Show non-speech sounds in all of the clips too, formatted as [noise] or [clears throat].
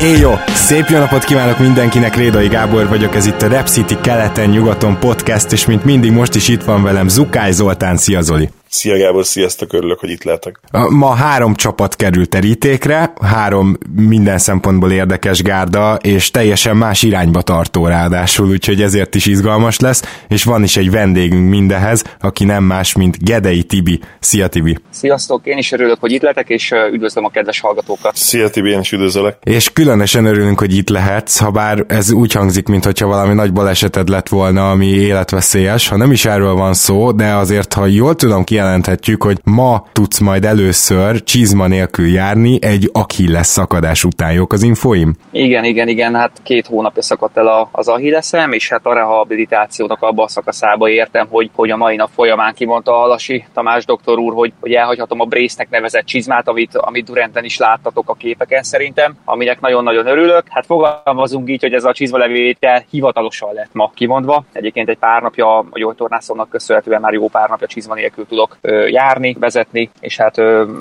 Éjjó! Szép jó napot kívánok mindenkinek, Rédai Gábor vagyok, ez itt a Rep City keleten-nyugaton podcast, és mint mindig most is itt van velem Zukály Zoltán, szia Zoli! Szia Gábor, sziasztok, örülök, hogy itt lehetek. Ma három csapat került terítékre, három minden szempontból érdekes gárda, és teljesen más irányba tartó ráadásul, úgyhogy ezért is izgalmas lesz, és van is egy vendégünk mindehez, aki nem más, mint Gedei Tibi. Szia Tibi! Sziasztok, én is örülök, hogy itt lehetek, és üdvözlöm a kedves hallgatókat. Szia Tibi, én is üdvözlök. És különösen örülünk, hogy itt lehetsz, ha bár ez úgy hangzik, mintha valami nagy baleseted lett volna, ami életveszélyes, ha nem is erről van szó, de azért, ha jól tudom ki kijelenthetjük, hogy ma tudsz majd először csizma nélkül járni egy Achilles szakadás után. Jók az infoim? Igen, igen, igen, hát két hónapja szakadt el az Achillesem, és hát a rehabilitációnak abban a szakaszába értem, hogy, hogy a mai nap folyamán kimondta a Lasi Tamás doktor úr, hogy, hogy elhagyhatom a Brace-nek nevezett csizmát, amit, amit Durantben is láttatok a képeken szerintem, aminek nagyon-nagyon örülök. Hát fogalmazunk így, hogy ez a csizma levétel hivatalosan lett ma kimondva. Egyébként egy pár napja a gyógytornászomnak köszönhetően már jó pár napja csizma nélkül tudok tudok járni, vezetni, és hát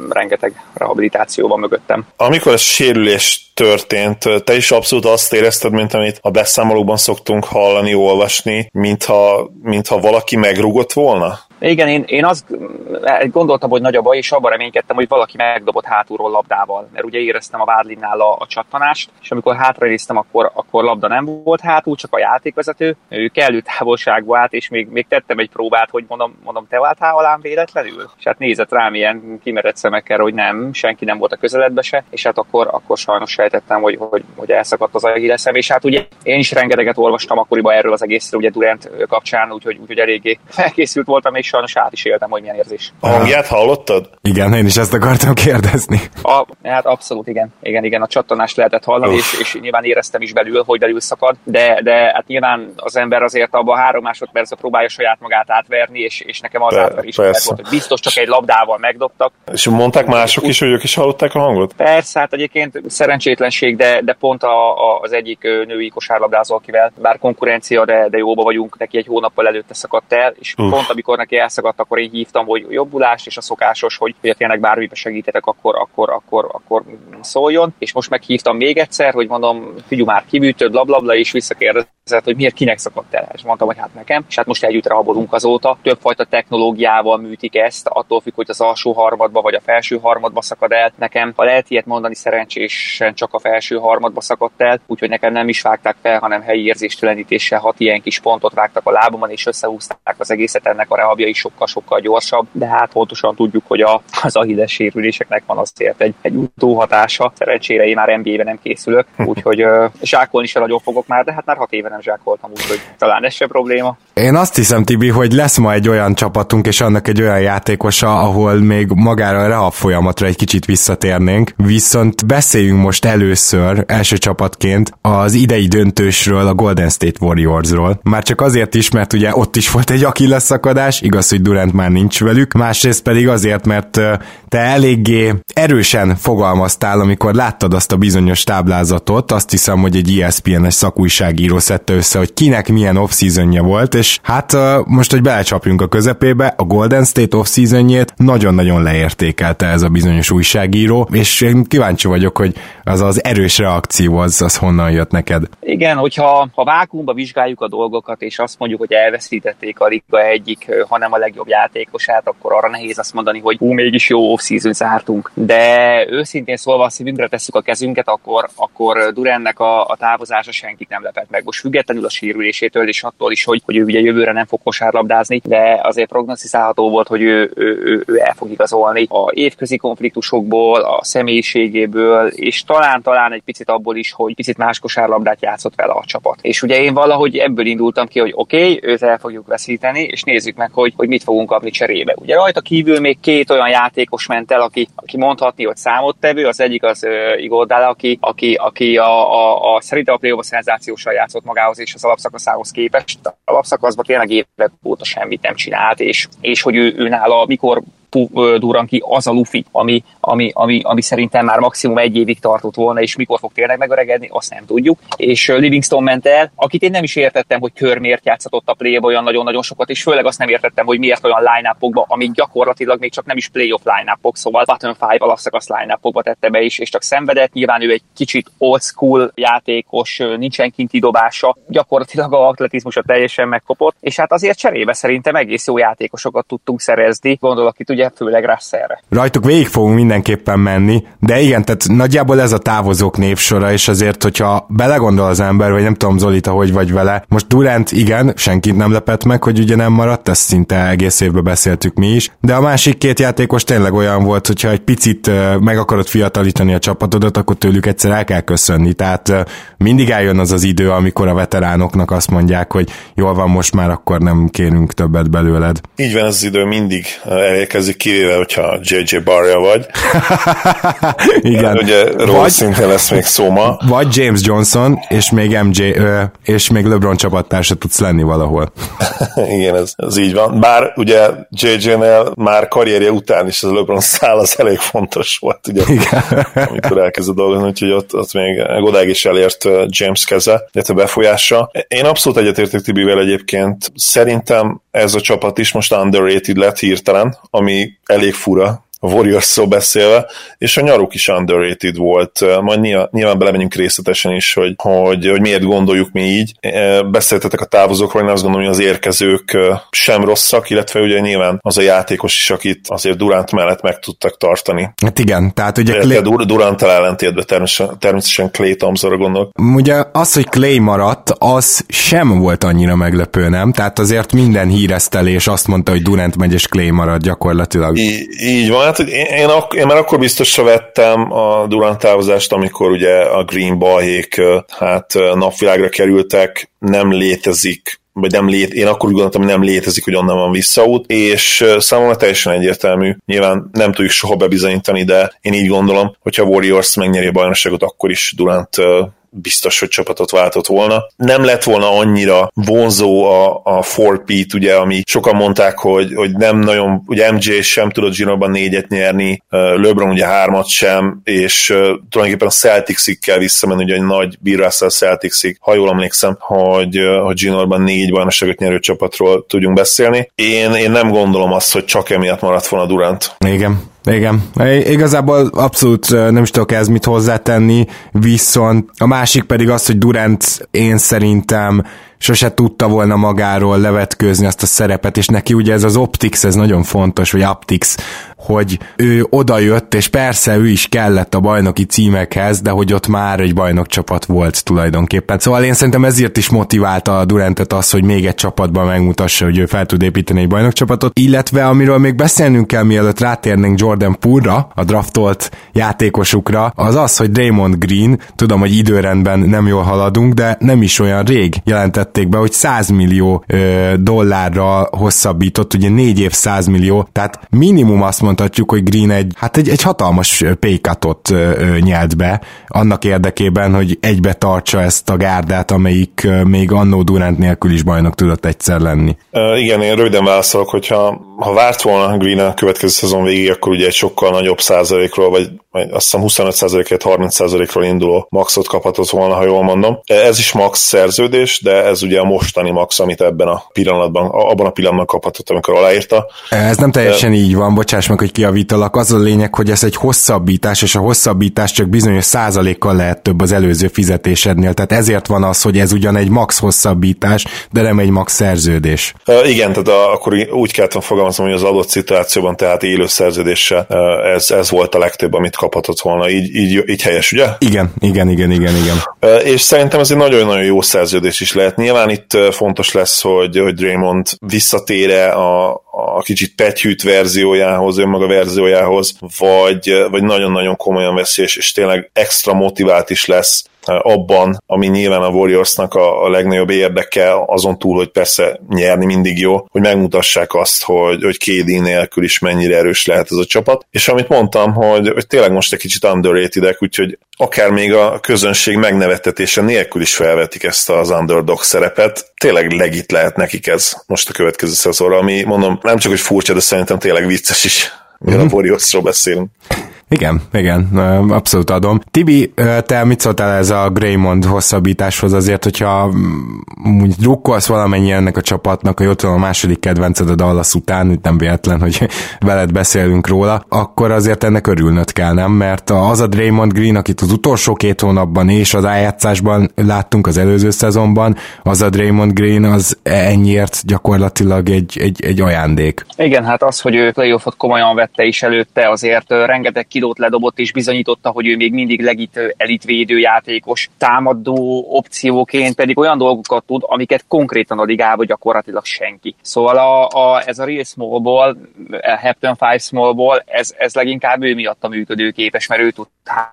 rengeteg rehabilitáció van mögöttem. Amikor ez sérülés történt, te is abszolút azt érezted, mint amit a beszámolóban szoktunk hallani, olvasni, mintha, mintha valaki megrugott volna? Igen, én, én azt gondoltam, hogy nagy a baj, és abban reménykedtem, hogy valaki megdobott hátulról labdával, mert ugye éreztem a vádlinnál a, a csattanást, és amikor hátranéztem, akkor, akkor labda nem volt hátul, csak a játékvezető, ő kellő távolságba állt, és még, még tettem egy próbát, hogy mondom, mondom te váltál alám véletlenül? És hát nézett rám ilyen kimerett szemekkel, hogy nem, senki nem volt a közeledbe se, és hát akkor, akkor sajnos sejtettem, hogy, hogy, hogy elszakadt az leszem, és hát ugye én is rengeteget olvastam akkoriban erről az egészről, ugye Durant kapcsán, úgyhogy, úgyhogy eléggé [laughs] felkészült voltam, és sajnos át is éltem, hogy milyen érzés. A hangját hallottad? Igen, én is ezt akartam kérdezni. A, hát abszolút igen. Igen, igen, a csattanást lehetett hallani, és, és, nyilván éreztem is belül, hogy belül szakad, de, de hát nyilván az ember azért abban három másodpercben próbálja saját magát átverni, és, és nekem az átverés volt, hogy biztos csak egy labdával megdobtak. És mondták mások is, hogy ők is hallották a hangot? Persze, hát egyébként szerencsétlenség, de, de pont a, a, az egyik női kosárlabdázó, akivel bár konkurencia, de, de jóba vagyunk, neki egy hónappal előtte szakadt el, és Uf. pont amikor neki elszakadt, akkor én hívtam, hogy jobbulást, és a szokásos, hogy ugye tényleg bármibe segítetek, akkor, akkor, akkor, akkor szóljon. És most meghívtam még egyszer, hogy mondom, figyelj már kibűtöd, blablabla, és visszakérdezett, hogy miért kinek szakadt el. És mondtam, hogy hát nekem. És hát most együtt rabolunk azóta. Többfajta technológiával műtik ezt, attól függ, hogy az alsó harmadba vagy a felső harmadba szakad el. Nekem, ha lehet ilyet mondani, szerencsésen csak a felső harmadba szakadt el, úgyhogy nekem nem is vágták fel, hanem helyi érzéstelenítéssel hat ilyen kis pontot vágtak a lábamon, és összehúzták az egészet. Ennek a rehabja is sokkal-sokkal gyorsabb, de hát pontosan tudjuk, hogy a, az ahilles sérüléseknek van azért egy, egy utóhatása. Szerencsére én már NBA-ben nem készülök, [laughs] úgyhogy uh, zsákolni sem nagyon fogok már, de hát már hat éve nem zsákoltam, úgyhogy talán ez sem probléma. Én azt hiszem, Tibi, hogy lesz ma egy olyan csapatunk, és annak egy olyan játékosa, ahol még magára a rehab folyamatra egy kicsit visszatérnénk. Viszont beszéljünk most először, első csapatként, az idei döntősről, a Golden State Warriorsról. Már csak azért is, mert ugye ott is volt egy Achilles szakadás, igaz, hogy Durant már nincs velük, másrészt pedig azért, mert te eléggé erősen fogalmaztál, amikor láttad azt a bizonyos táblázatot, azt hiszem, hogy egy ESPN-es szakújságíró szedte össze, hogy kinek milyen off volt, és hát most, hogy belecsapjunk a közepébe, a Golden State off nagyon-nagyon leértékelte ez a bizonyos újságíró, és én kíváncsi vagyok, hogy az az erős reakció az, az honnan jött neked. Igen, hogyha ha vákumba vizsgáljuk a dolgokat, és azt mondjuk, hogy elveszítették a liga egyik, hanem a legjobb játékosát, akkor arra nehéz azt mondani, hogy hú, mégis jó off-season zártunk. De őszintén szólva, a szívünkre tesszük a kezünket, akkor, akkor Durennek a, a távozása senkit nem lepett meg. Most függetlenül a sérülésétől és attól is, hogy, hogy ő ugye jövőre nem fog kosárlabdázni, de azért prognosztizálható volt, hogy ő, ő, ő, ő el fog igazolni a évközi konfliktusokból, a személyiségéből, és talán talán, talán egy picit abból is, hogy picit más kosárlabdát játszott vele a csapat. És ugye én valahogy ebből indultam ki, hogy oké, okay, őt el fogjuk veszíteni, és nézzük meg, hogy, hogy mit fogunk kapni cserébe. Ugye rajta kívül még két olyan játékos ment el, aki, aki mondhatni, hogy számottevő, az egyik az uh, Igor Dalla, aki, aki, aki a, a, a szerintem a play szenzációsan játszott magához és az alapszakaszához képest. A alapszakaszban tényleg évek óta semmit nem csinált, és, és hogy ő, ő nála mikor durran ki az a lufi, ami, ami, ami, ami szerintem már maximum egy évig tartott volna, és mikor fog tényleg megöregedni, azt nem tudjuk. És Livingston ment el, akit én nem is értettem, hogy kör miért játszott a play olyan nagyon-nagyon sokat, és főleg azt nem értettem, hogy miért olyan line amik gyakorlatilag még csak nem is playoff line szóval button five alapszakasz line tette be is, és csak szenvedett. Nyilván ő egy kicsit old school játékos, nincsen kinti dobása, gyakorlatilag a atletizmusa teljesen megkopott, és hát azért cserébe szerintem egész jó játékosokat tudtunk szerezni. Gondolok itt ugye főleg Russellre. Rajtuk végig fogunk mindenképpen menni, de igen, tehát nagyjából ez a távozók népsora, és azért, hogyha belegondol az ember, vagy nem tudom, Zolita, hogy vagy vele, most Durant igen, senkit nem lepett meg, hogy ugye nem maradt, ezt szinte egész évben beszéltük mi is, de a másik két játékos tényleg olyan volt, hogyha egy picit meg akarod fiatalítani a csapatodat, akkor tőlük egyszer el kell köszönni, tehát mindig eljön az az idő, amikor a veteránoknak azt mondják, hogy jól van, most már akkor nem kérünk többet belőled. Így van, ez az idő mindig elérkezik kivéve, hogyha JJ Barja vagy. [laughs] Igen. Ugye róla vagy, szintén lesz még szó ma. Vagy James Johnson, és még MJ, és még LeBron csapattársa tudsz lenni valahol. [laughs] Igen, ez, ez így van. Bár ugye JJ-nél már karrierje után is az LeBron szál az elég fontos volt, ugye, Igen. [laughs] amikor elkezdett dolgozni, úgyhogy ott, ott még odáig is elért James keze, illetve befolyása. Én abszolút egyetértek Tibivel egyébként. Szerintem ez a csapat is most underrated lett hirtelen, ami elég fura, a warriors beszélve, és a nyaruk is underrated volt. Majd nyilván, nyilván belemegyünk részletesen is, hogy, hogy, hogy miért gondoljuk mi így. Beszéltetek a távozókról, én azt gondolom, hogy az érkezők sem rosszak, illetve ugye nyilván az a játékos is, akit azért Durant mellett meg tudtak tartani. Hát igen, tehát ugye... Clay... durant ellentétben természetesen, természetesen Clay Thompsonra gondolok. Ugye az, hogy Clay maradt, az sem volt annyira meglepő, nem? Tehát azért minden híresztelés azt mondta, hogy Durant megy és Clay marad gyakorlatilag. Í- így van, hát én, én, ak- én már akkor biztosra vettem a Durant távozást, amikor ugye a Green balhék hát napvilágra kerültek, nem létezik vagy nem lét, én akkor úgy gondoltam, hogy nem létezik, hogy onnan van visszaút, és számomra teljesen egyértelmű. Nyilván nem tudjuk soha bebizonyítani, de én így gondolom, hogyha Warriors megnyeri a bajnokságot, akkor is Durant biztos, hogy csapatot váltott volna. Nem lett volna annyira vonzó a, a 4 ugye, ami sokan mondták, hogy, hogy nem nagyon, ugye MJ sem tudott Ginóban négyet nyerni, LeBron ugye hármat sem, és tulajdonképpen a Celticsig kell visszamenni, ugye egy nagy Russell Celticsig, ha jól emlékszem, hogy, hogy Ginóban négy bajnokságot nyerő csapatról tudjunk beszélni. Én, én nem gondolom azt, hogy csak emiatt maradt volna Durant. Igen, igen, igazából abszolút nem is tudok ez mit hozzátenni, viszont a másik pedig az, hogy Durant én szerintem sose tudta volna magáról levetkőzni azt a szerepet, és neki ugye ez az optics, ez nagyon fontos, vagy optics, hogy ő odajött, és persze ő is kellett a bajnoki címekhez, de hogy ott már egy bajnokcsapat volt tulajdonképpen. Szóval én szerintem ezért is motiválta a Durantet az, hogy még egy csapatban megmutassa, hogy ő fel tud építeni egy bajnokcsapatot, illetve amiről még beszélnünk kell, mielőtt rátérnénk Jordan Purra, a draftolt játékosukra, az az, hogy Draymond Green, tudom, hogy időrendben nem jól haladunk, de nem is olyan rég jelentették be, hogy 100 millió ö, dollárra hosszabbított, ugye 4 év 100 millió, tehát minimum azt mondhatjuk, hogy Green egy, hát egy, egy hatalmas paycutot nyelt be, annak érdekében, hogy egybe tartsa ezt a gárdát, amelyik még annó Durant nélkül is bajnok tudott egyszer lenni. Uh, igen, én röviden válaszolok, hogyha ha várt volna Green a következő szezon végig, akkor ugye egy sokkal nagyobb százalékról, vagy, azt hiszem 25 százalékért 30 százalékról induló maxot kaphatott volna, ha jól mondom. Ez is max szerződés, de ez ugye a mostani max, amit ebben a pillanatban, abban a pillanatban kaphatott, amikor aláírta. Ez nem teljesen de... így van, bocsáss meg, hogy kiavítalak. Az a lényeg, hogy ez egy hosszabbítás, és a hosszabbítás csak bizonyos százalékkal lehet több az előző fizetésednél. Tehát ezért van az, hogy ez ugyan egy max hosszabbítás, de nem egy max szerződés. Uh, igen, tehát a, akkor úgy kellett fogalmazom, hogy az adott szituációban tehát élő szerződés megmentése, ez, ez volt a legtöbb, amit kaphatott volna. Így, így, így helyes, ugye? Igen, igen, igen, igen, igen. És szerintem ez egy nagyon-nagyon jó szerződés is lehet. Nyilván itt fontos lesz, hogy, hogy Draymond visszatére a, a kicsit pegyhűt verziójához, önmaga verziójához, vagy, vagy nagyon-nagyon komolyan veszi, és, és tényleg extra motivált is lesz abban, ami nyilván a Warriorsnak a, a legnagyobb érdeke, azon túl, hogy persze nyerni mindig jó, hogy megmutassák azt, hogy, hogy KD nélkül is mennyire erős lehet ez a csapat. És amit mondtam, hogy, hogy tényleg most egy kicsit underrated úgyhogy akár még a közönség megnevetetése nélkül is felvetik ezt az underdog szerepet. Tényleg legit lehet nekik ez most a következő szezonra, ami mondom, nem csak hogy furcsa, de szerintem tényleg vicces is, mivel mm-hmm. a Warriorsról beszélünk. Igen, igen, abszolút adom. Tibi, te mit szóltál ez a Greymond hosszabbításhoz azért, hogyha mm, úgy drukkolsz valamennyi ennek a csapatnak, hogy ott van a második kedvenced a Dallas után, nem véletlen, hogy [laughs] veled beszélünk róla, akkor azért ennek örülnöd kell, nem? Mert az a Draymond Green, akit az utolsó két hónapban és az ájátszásban láttunk az előző szezonban, az a Draymond Green az ennyiért gyakorlatilag egy, egy, egy ajándék. Igen, hát az, hogy ő playoffot komolyan vette is előtte, azért rengeteg kilót ledobott, és bizonyította, hogy ő még mindig legit elitvédő játékos, támadó opcióként pedig olyan dolgokat tud, amiket konkrétan a ligában gyakorlatilag senki. Szóval a, a, ez a real small ball, a Hepton 5 small ball, ez, ez leginkább ő miatt a működőképes, mert ő tud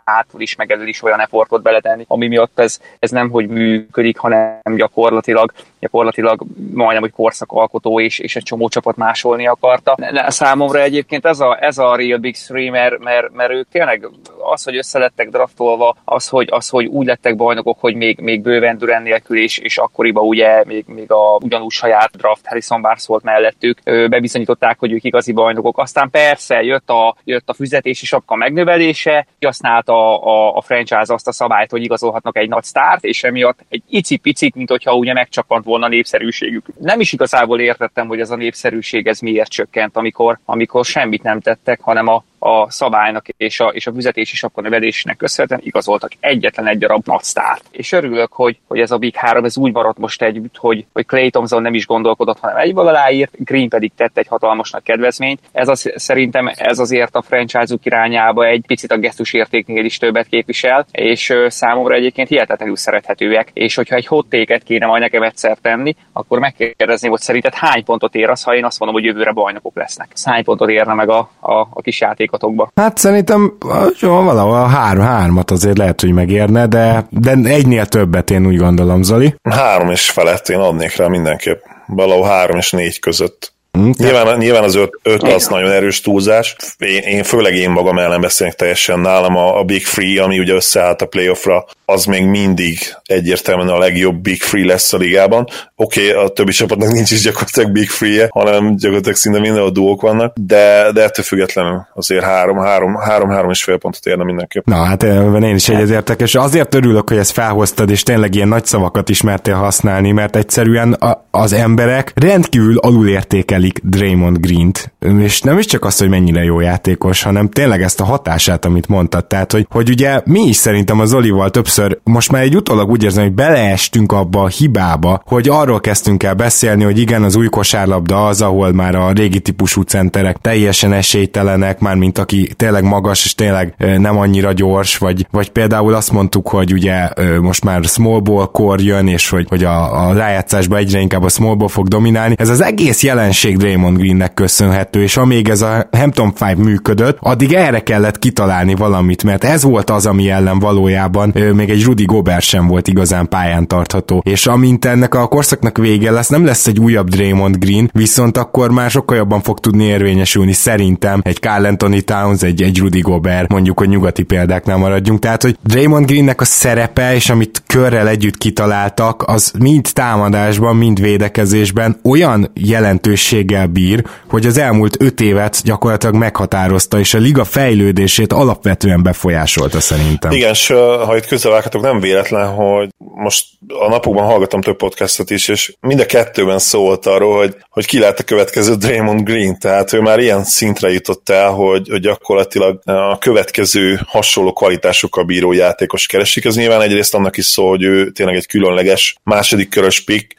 hátul is, meg is olyan effortot beletenni, ami miatt ez, ez nem hogy működik, hanem gyakorlatilag, gyakorlatilag majdnem, hogy korszakalkotó és, és egy csomó csapat másolni akarta. Számomra egyébként ez a, ez a real big three, mert, mert, mert ők tényleg az, hogy összelettek draftolva, az, hogy, az, hogy úgy lettek bajnokok, hogy még, még bőven Durán nélkül, és, és akkoriban ugye még, még a ugyanúgy saját draft Harrison Barnes volt mellettük, bebizonyították, hogy ők igazi bajnokok. Aztán persze jött a, jött a fizetési sapka megnövelése, használta a, a franchise azt a szabályt, hogy igazolhatnak egy nagy sztárt, és emiatt egy icipicit, mint hogyha ugye megcsapant volna a népszerűségük. Nem is igazából értettem, hogy ez a népszerűség ez miért csökkent, amikor, amikor semmit nem tettek, hanem a, a szabálynak és a, és a fizetési sapka növelésnek köszönhetően igazoltak egyetlen egy darab nagy sztárt. És örülök, hogy, hogy ez a Big 3 ez úgy maradt most együtt, hogy, hogy Clay Thompson nem is gondolkodott, hanem egy aláírt, Green pedig tett egy hatalmas nagy kedvezményt. Ez az, szerintem ez azért a franchise-uk irányába egy picit a gesztus értéknél is többet képvisel, és számomra egyébként hihetetlenül szerethetőek. És hogyha egy hottéket kéne majd nekem egyszer tenni, akkor megkérdezni, hogy szerinted hány pontot ér az, ha én azt mondom, hogy jövőre bajnokok lesznek. Hány pontot érne meg a, a, a kis játék játékotokba. Hát szerintem valahol a három, hármat azért lehet, hogy megérne, de, de egynél többet én úgy gondolom, Zoli. Három és felett én adnék rá mindenképp. Valahol három és négy között. Hm? Nyilván, nyilván az öt, öt az nagyon erős túlzás. Én, én főleg én magam ellen beszélek teljesen nálam a, a Big Free, ami ugye összeállt a playoffra, az még mindig egyértelműen a legjobb Big Free lesz a ligában. Oké, okay, a többi csapatnak nincs is gyakorlatilag Big Free-je, hanem gyakorlatilag szinte minden a duók vannak, de, de ettől függetlenül azért három, három, három, három és fél pontot érne mindenképp. Na hát én is egyetértek, és azért örülök, hogy ezt felhoztad, és tényleg ilyen nagy szavakat ismertél használni, mert egyszerűen a, az emberek rendkívül alulértékelik Draymond Green-t, és nem is csak azt, hogy mennyire jó játékos, hanem tényleg ezt a hatását, amit mondtad. Tehát, hogy, hogy ugye mi is szerintem az Olival többször többször most már egy utólag úgy érzem, hogy beleestünk abba a hibába, hogy arról kezdtünk el beszélni, hogy igen, az új kosárlabda az, ahol már a régi típusú centerek teljesen esélytelenek, már mint aki tényleg magas és tényleg nem annyira gyors, vagy, vagy például azt mondtuk, hogy ugye most már small ball kor jön, és hogy, hogy a, a rájátszásban egyre inkább a small ball fog dominálni. Ez az egész jelenség Draymond Greennek köszönhető, és amíg ez a Hampton 5 működött, addig erre kellett kitalálni valamit, mert ez volt az, ami ellen valójában még egy Rudy Gobert sem volt igazán pályán tartható. És amint ennek a korszaknak vége lesz, nem lesz egy újabb Draymond Green, viszont akkor már sokkal jobban fog tudni érvényesülni szerintem egy Carl Anthony Towns, egy, egy Rudy Gobert, mondjuk, hogy nyugati példáknál maradjunk. Tehát, hogy Draymond Greennek a szerepe, és amit körrel együtt kitaláltak, az mind támadásban, mind védekezésben olyan jelentőséggel bír, hogy az elmúlt öt évet gyakorlatilag meghatározta, és a liga fejlődését alapvetően befolyásolta szerintem. Igen, és ha itt közel vághatok, nem véletlen, hogy most a napokban hallgattam több podcastot is, és mind a kettőben szólt arról, hogy, hogy ki lehet a következő Draymond Green, tehát ő már ilyen szintre jutott el, hogy, hogy gyakorlatilag a következő hasonló kvalitásokkal bíró játékos keresik. Ez nyilván egyrészt annak is szól, hogy ő tényleg egy különleges második körös pick,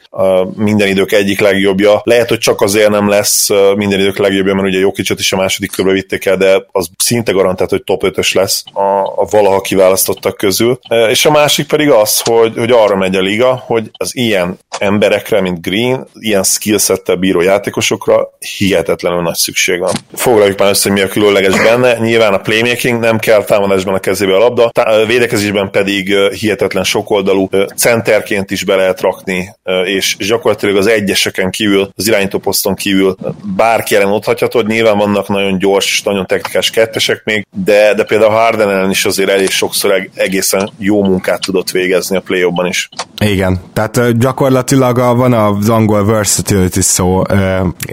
minden idők egyik legjobbja. Lehet, hogy csak azért nem lesz minden idők legjobbja, mert ugye Jokicsot is a második körbe vitték el, de az szinte garantált, hogy top 5-ös lesz a, a valaha kiválasztottak közül. És a másik pedig az, hogy, hogy arra megy a liga, hogy az ilyen emberekre, mint Green, ilyen skillsettel bíró játékosokra hihetetlenül nagy szükség van. Foglaljuk már össze, hogy mi a különleges benne. Nyilván a playmaking nem kell támadásban a kezébe a labda, tá- védekezésben pedig hihetetlen sokoldalú centerként is be lehet rakni, és gyakorlatilag az egyeseken kívül, az irányító poszton kívül bárki ellen otthatod. Nyilván vannak nagyon gyors, nagyon technikás kettesek még, de, de például Harden ellen is azért elég sokszor egészen jó munkát tudott végezni a play is. Igen, tehát gyakorlatilag a, van az angol versatility szó,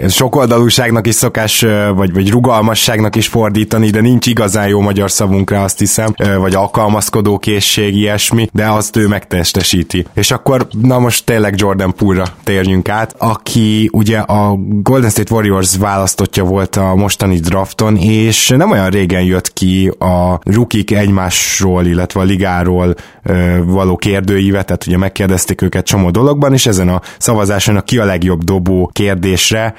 sokoldalúságnak is szokás, vagy, vagy rugalmasságnak is fordítani, de nincs igazán jó magyar szavunkra, azt hiszem, vagy alkalmazkodó készség, ilyesmi, de azt ő megtestesíti. És akkor, na most tényleg Jordan Poole-ra térjünk át, aki ugye a Golden State Warriors választotja volt a mostani drafton, és nem olyan régen jött ki a rukik egymásról, illetve a ligáról való kérdőíve, tehát ugye megkérdezték őket csomó dologban, és ezen a szavazáson a ki a legjobb dobó kérdésre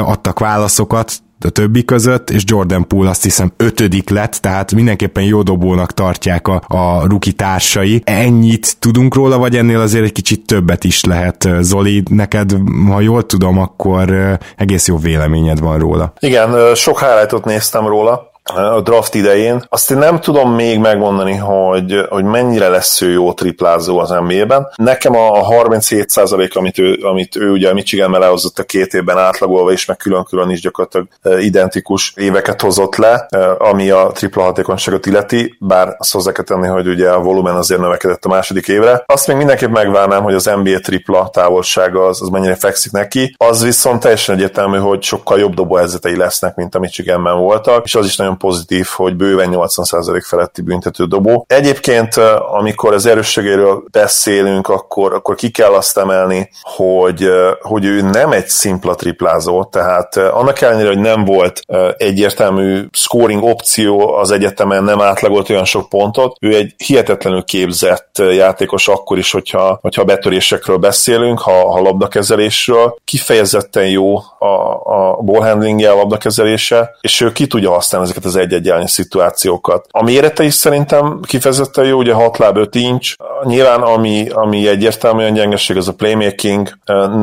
adtak válaszokat, a többi között, és Jordan Poole azt hiszem ötödik lett, tehát mindenképpen jó dobónak tartják a, a ruki társai. Ennyit tudunk róla, vagy ennél azért egy kicsit többet is lehet. Zoli, neked, ha jól tudom, akkor egész jó véleményed van róla. Igen, sok highlightot néztem róla, a draft idején. Azt én nem tudom még megmondani, hogy, hogy mennyire lesz ő jó triplázó az NBA-ben. Nekem a 37% amit ő, amit ő ugye a Michigan lehozott a két évben átlagolva, és meg külön-külön is gyakorlatilag identikus éveket hozott le, ami a tripla hatékonyságot illeti, bár azt hozzá kell tenni, hogy ugye a volumen azért növekedett a második évre. Azt még mindenképp megvárnám, hogy az NBA tripla távolsága az, az mennyire fekszik neki. Az viszont teljesen egyértelmű, hogy sokkal jobb dobóhelyzetei lesznek, mint a Michiganben voltak, és az is nagyon pozitív, hogy bőven 80% feletti büntető dobó. Egyébként, amikor az erősségéről beszélünk, akkor, akkor ki kell azt emelni, hogy, hogy ő nem egy szimpla triplázó, tehát annak ellenére, hogy nem volt egyértelmű scoring opció az egyetemen, nem átlagolt olyan sok pontot, ő egy hihetetlenül képzett játékos akkor is, hogyha, hogyha betörésekről beszélünk, ha, ha labdakezelésről. Kifejezetten jó a, a ballhandlingje, a labdakezelése, és ő ki tudja használni ezeket az egy-egy szituációkat. A mérete is szerintem kifejezetten jó, ugye 6 láb 5 inch. Nyilván ami, ami egyértelműen gyengeség, az a playmaking.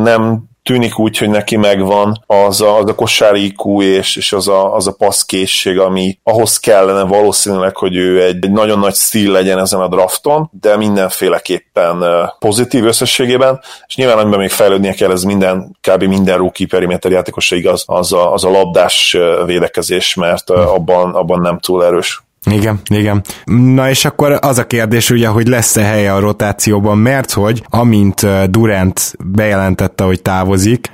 Nem tűnik úgy, hogy neki megvan az a, az a kosári IQ és, és az a, az a passzkészség, ami ahhoz kellene valószínűleg, hogy ő egy, egy nagyon nagy stíl legyen ezen a drafton, de mindenféleképpen pozitív összességében, és nyilván amiben még fejlődnie kell, ez minden, kb. minden rookie periméter játékosra igaz, az a, az a labdás védekezés, mert abban, abban nem túl erős. Igen, igen. Na és akkor az a kérdés ugye, hogy lesz-e helye a rotációban, mert hogy amint Durant bejelentette, hogy távozik,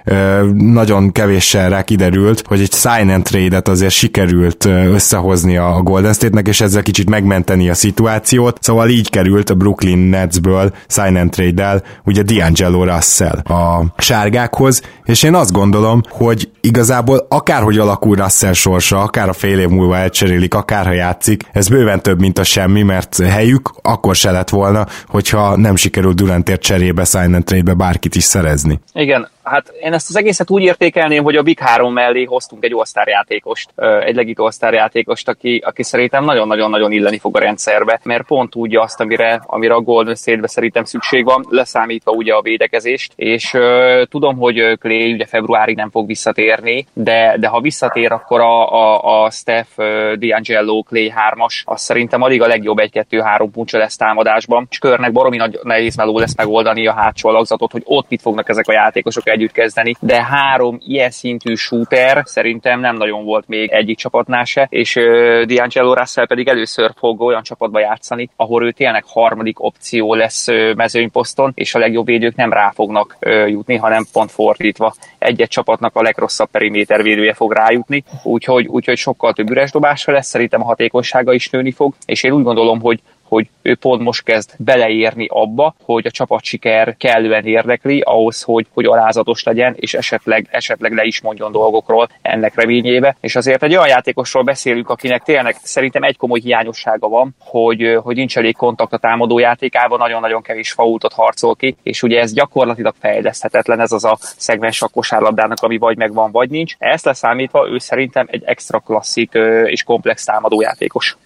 nagyon kevéssel rá kiderült, hogy egy sign and trade-et azért sikerült összehozni a Golden State-nek, és ezzel kicsit megmenteni a szituációt, szóval így került a Brooklyn Netsből sign and trade-del ugye D'Angelo Russell a sárgákhoz, és én azt gondolom, hogy igazából akárhogy alakul Russell sorsa, akár a fél év múlva elcserélik, akár játszik, működik. Ez bőven több, mint a semmi, mert helyük akkor se lett volna, hogyha nem sikerült Durantért cserébe, sign and trade-be bárkit is szerezni. Igen, hát én ezt az egészet úgy értékelném, hogy a Big 3 mellé hoztunk egy all játékost, egy legit all játékost, aki, aki szerintem nagyon-nagyon-nagyon illeni fog a rendszerbe, mert pont úgy azt, amire, amire a Golden State-be szerintem szükség van, leszámítva ugye a védekezést, és uh, tudom, hogy Clay ugye februárig nem fog visszatérni, de, de ha visszatér, akkor a, a, a Steph, uh, D'Angelo, Clay 3-as, az szerintem alig a legjobb 1-2-3 puncsa lesz támadásban, és körnek baromi nagy nehéz meló lesz megoldani a hátsó alakzatot, hogy ott mit fognak ezek a játékosok együtt kezdeni, de három ilyen szintű shooter szerintem nem nagyon volt még egyik csapatnál se, és uh, D'Angelo Russell pedig először fog olyan csapatba játszani, ahol ő tényleg harmadik opció lesz uh, mezőnyposzton, és a legjobb védők nem rá fognak jutni, hanem pont fordítva. Egy-egy csapatnak a legrosszabb periméter védője fog rájutni, úgyhogy, úgyhogy sokkal több üres dobásra lesz, szerintem a hatékonysága is nőni fog, és én úgy gondolom, hogy hogy ő pont most kezd beleérni abba, hogy a csapat siker kellően érdekli ahhoz, hogy, hogy alázatos legyen, és esetleg, esetleg le is mondjon dolgokról ennek reményébe. És azért egy olyan játékosról beszélünk, akinek tényleg szerintem egy komoly hiányossága van, hogy, hogy nincs elég kontakt a támadó játékában, nagyon-nagyon kevés faultot harcol ki, és ugye ez gyakorlatilag fejleszthetetlen, ez az a szegmens a kosárlabdának, ami vagy megvan, vagy nincs. Ezt leszámítva ő szerintem egy extra klasszik és komplex támadó játékos.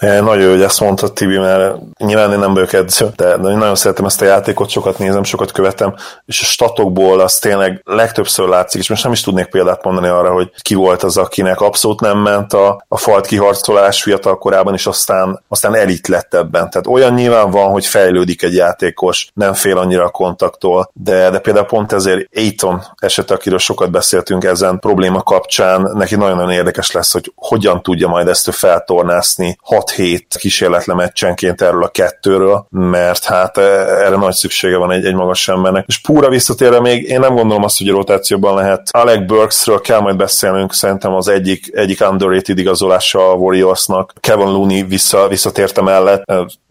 É, nagyon jó, hogy ezt mondtad, Tibi, mert nyilván én nem vagyok edző, de nagyon szeretem ezt a játékot, sokat nézem, sokat követem, és a statokból az tényleg legtöbbször látszik, és most nem is tudnék példát mondani arra, hogy ki volt az, akinek abszolút nem ment a, a falt kiharcolás fiatal korában, és aztán, aztán elit lett ebben. Tehát olyan nyilván van, hogy fejlődik egy játékos, nem fél annyira a kontaktól, de, de például pont ezért Aiton eset, akiről sokat beszéltünk ezen probléma kapcsán, neki nagyon-nagyon érdekes lesz, hogy hogyan tudja majd ezt feltornászni 6-7 kísérletle meccsenként erről a kettőről, mert hát e, erre nagy szüksége van egy, egy magas embernek. És púra visszatérve még én nem gondolom azt, hogy a rotációban lehet. Alec Burksről kell majd beszélnünk, szerintem az egyik, egyik underrated igazolása a Warriorsnak. Kevin Looney vissza, visszatérte mellett,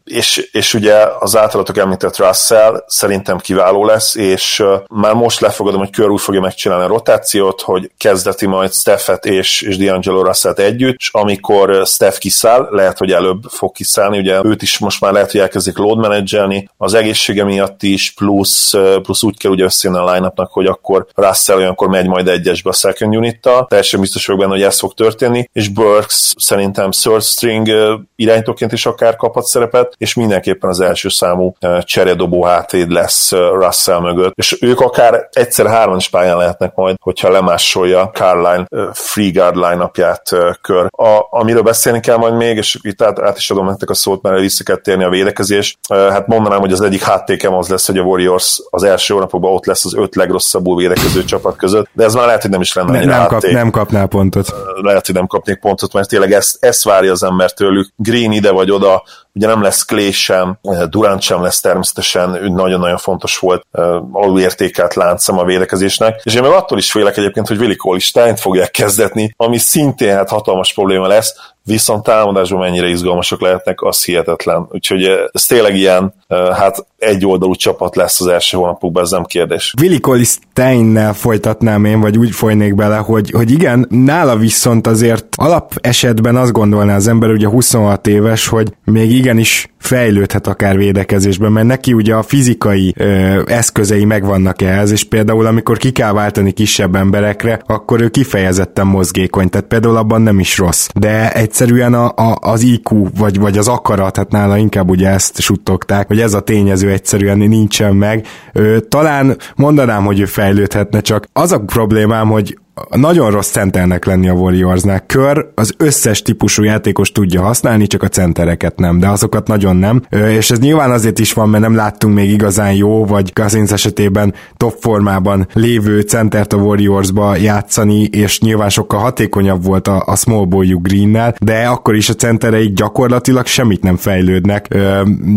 és, és ugye az általatok említett Russell szerintem kiváló lesz, és már most lefogadom, hogy Kör úgy fogja megcsinálni a rotációt, hogy kezdeti majd Steffet és, és D'Angelo russell együtt, és amikor Steff kiszáll, lehet, hogy előbb fog kiszállni, ugye őt is most már lehet, hogy elkezdik load managelni, az egészsége miatt is, plusz, plusz úgy kell ugye összejönni a line hogy akkor Russell olyankor megy majd egyesbe a second unit teljesen biztos vagyok benne, hogy ez fog történni, és Burks szerintem third string irányítóként is akár kaphat szerepet, és mindenképpen az első számú cseredobó hátvéd lesz Russell mögött, és ők akár egyszer is pályán lehetnek majd, hogyha lemásolja Carline free guard line kör. A, amiről beszélni kell majd még, és itt át, át is adom nektek a szót, mert vissza kell térni a védekezés. Hát mondanám, hogy az egyik háttékem az lesz, hogy a Warriors az első hónapokban ott lesz az öt legrosszabbul védekező csapat között, de ez már lehet, hogy nem is lenne ne, nem, kap, nem kapnál pontot. Lehet, hogy nem kapnék pontot, mert tényleg ezt, ezt várja az ember tőlük. Green ide vagy oda, ugye nem lesz Clay sem, Durant sem lesz természetesen, nagyon-nagyon fontos volt alulértékelt láncem a védekezésnek, és én meg attól is félek egyébként, hogy Willi Cole fogják kezdetni, ami szintén hát hatalmas probléma lesz, viszont támadásban mennyire izgalmasak lehetnek, az hihetetlen. Úgyhogy ez tényleg ilyen, hát egy oldalú csapat lesz az első hónapokban, ez nem kérdés. Willi Steinnel folytatnám én, vagy úgy folynék bele, hogy, hogy igen, nála viszont azért alap esetben azt gondolná az ember, ugye 26 éves, hogy még igenis fejlődhet akár védekezésben, mert neki ugye a fizikai ö, eszközei megvannak ehhez, és például amikor ki kell váltani kisebb emberekre, akkor ő kifejezetten mozgékony, tehát például abban nem is rossz. De egyszerűen a, a, az IQ, vagy, vagy az akarat, hát nála inkább ugye ezt suttogták, hogy ez a tényező egyszerűen nincsen meg. Ö, talán mondanám, hogy ő fejlődhetne, csak az a problémám, hogy nagyon rossz centernek lenni a Warriorsnál. Kör az összes típusú játékos tudja használni, csak a centereket nem, de azokat nagyon nem. És ez nyilván azért is van, mert nem láttunk még igazán jó, vagy Cousins esetében top formában lévő centert a Warriorsba játszani, és nyilván sokkal hatékonyabb volt a, a small ball Greennel, de akkor is a centereik gyakorlatilag semmit nem fejlődnek.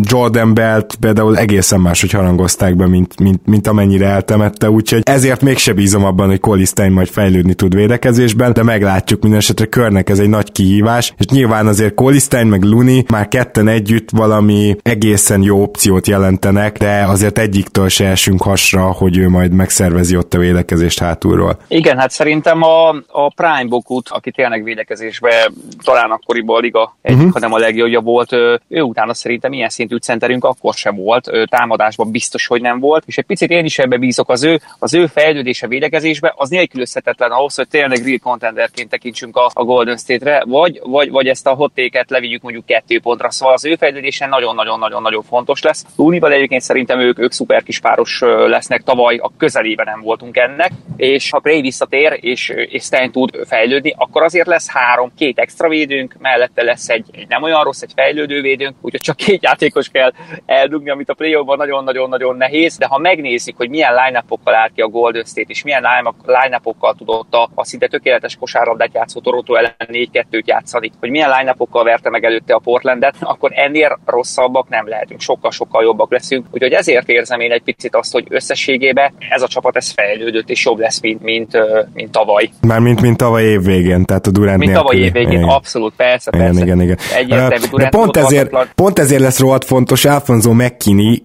Jordan Belt például egészen máshogy harangozták be, mint, mint, mint amennyire eltemette, úgyhogy ezért mégse bízom abban, hogy Colistein majd fejlődik fejlődni tud védekezésben, de meglátjuk minden esetre körnek ez egy nagy kihívás, és nyilván azért Colistein meg Luni már ketten együtt valami egészen jó opciót jelentenek, de azért egyiktől se esünk hasra, hogy ő majd megszervezi ott a védekezést hátulról. Igen, hát szerintem a, a Prime Bokut, aki tényleg védekezésbe talán akkoriban a liga egyik, uh-huh. hanem a legjobbja volt, ő, ő utána szerintem ilyen szintű centerünk akkor sem volt, ő támadásban biztos, hogy nem volt, és egy picit én is ebbe bízok az ő, az ő fejlődése védekezésbe, az nélkülözhetetlen feltétlen ahhoz, hogy tényleg real contenderként tekintsünk a, a Golden State-re, vagy, vagy, vagy ezt a hottéket levigyük mondjuk kettő pontra. Szóval az ő fejlődése nagyon-nagyon-nagyon-nagyon fontos lesz. Lunival egyébként szerintem ők, ők szuper kis páros lesznek, tavaly a közelében nem voltunk ennek, és ha Gray visszatér, és, és Stein tud fejlődni, akkor azért lesz három, két extra védőnk, mellette lesz egy, egy nem olyan rossz, egy fejlődő védőnk, úgyhogy csak két játékos kell eldugni, amit a play nagyon-nagyon-nagyon nehéz, de ha megnézik, hogy milyen line áll ki a Golden State, és milyen line tudott a, a szinte tökéletes kosárlabdát játszó Toronto ellen 4-2-t játszani, hogy milyen line verte meg előtte a Portlandet, akkor ennél rosszabbak nem lehetünk, sokkal-sokkal jobbak leszünk. Úgyhogy ezért érzem én egy picit azt, hogy összességében ez a csapat ez fejlődött és jobb lesz, mint, mint, mint tavaly. Mármint mint tavaly év végén, tehát a Durant Mint tavaly év végén, igen. abszolút, persze, persze. Igen, igen, igen. De pont ezért, pont ezért lesz rohadt fontos Alfonso McKinney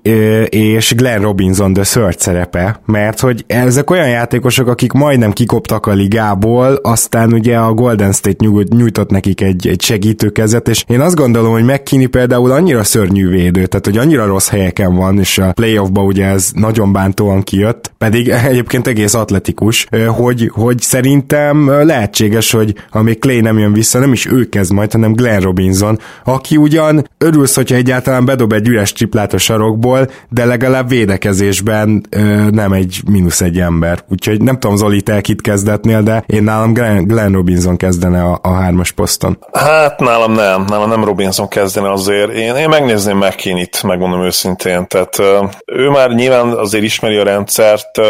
és Glenn Robinson the third szerepe, mert hogy ezek olyan játékosok, akik majdnem kikoptak a ligából, aztán ugye a Golden State nyújtott nekik egy, egy segítőkezet, és én azt gondolom, hogy McKinney például annyira szörnyű védő, tehát hogy annyira rossz helyeken van, és a playoffba ugye ez nagyon bántóan kijött, pedig [laughs] egyébként egész atletikus, hogy, hogy szerintem lehetséges, hogy amíg Clay nem jön vissza, nem is ő kezd majd, hanem Glenn Robinson, aki ugyan örülsz, hogyha egyáltalán bedob egy üres triplát a sarokból, de legalább védekezésben nem egy mínusz egy ember. Úgyhogy nem tudom, Zoli, te kit kezdetnél, de én nálam Glenn, Glenn Robinson kezdene a, a hármas poszton. Hát nálam nem, nálam nem Robinson kezdene azért. Én, én megnézném McKinney-t, megmondom őszintén. Tehát ő már nyilván azért ismeri a rendszert,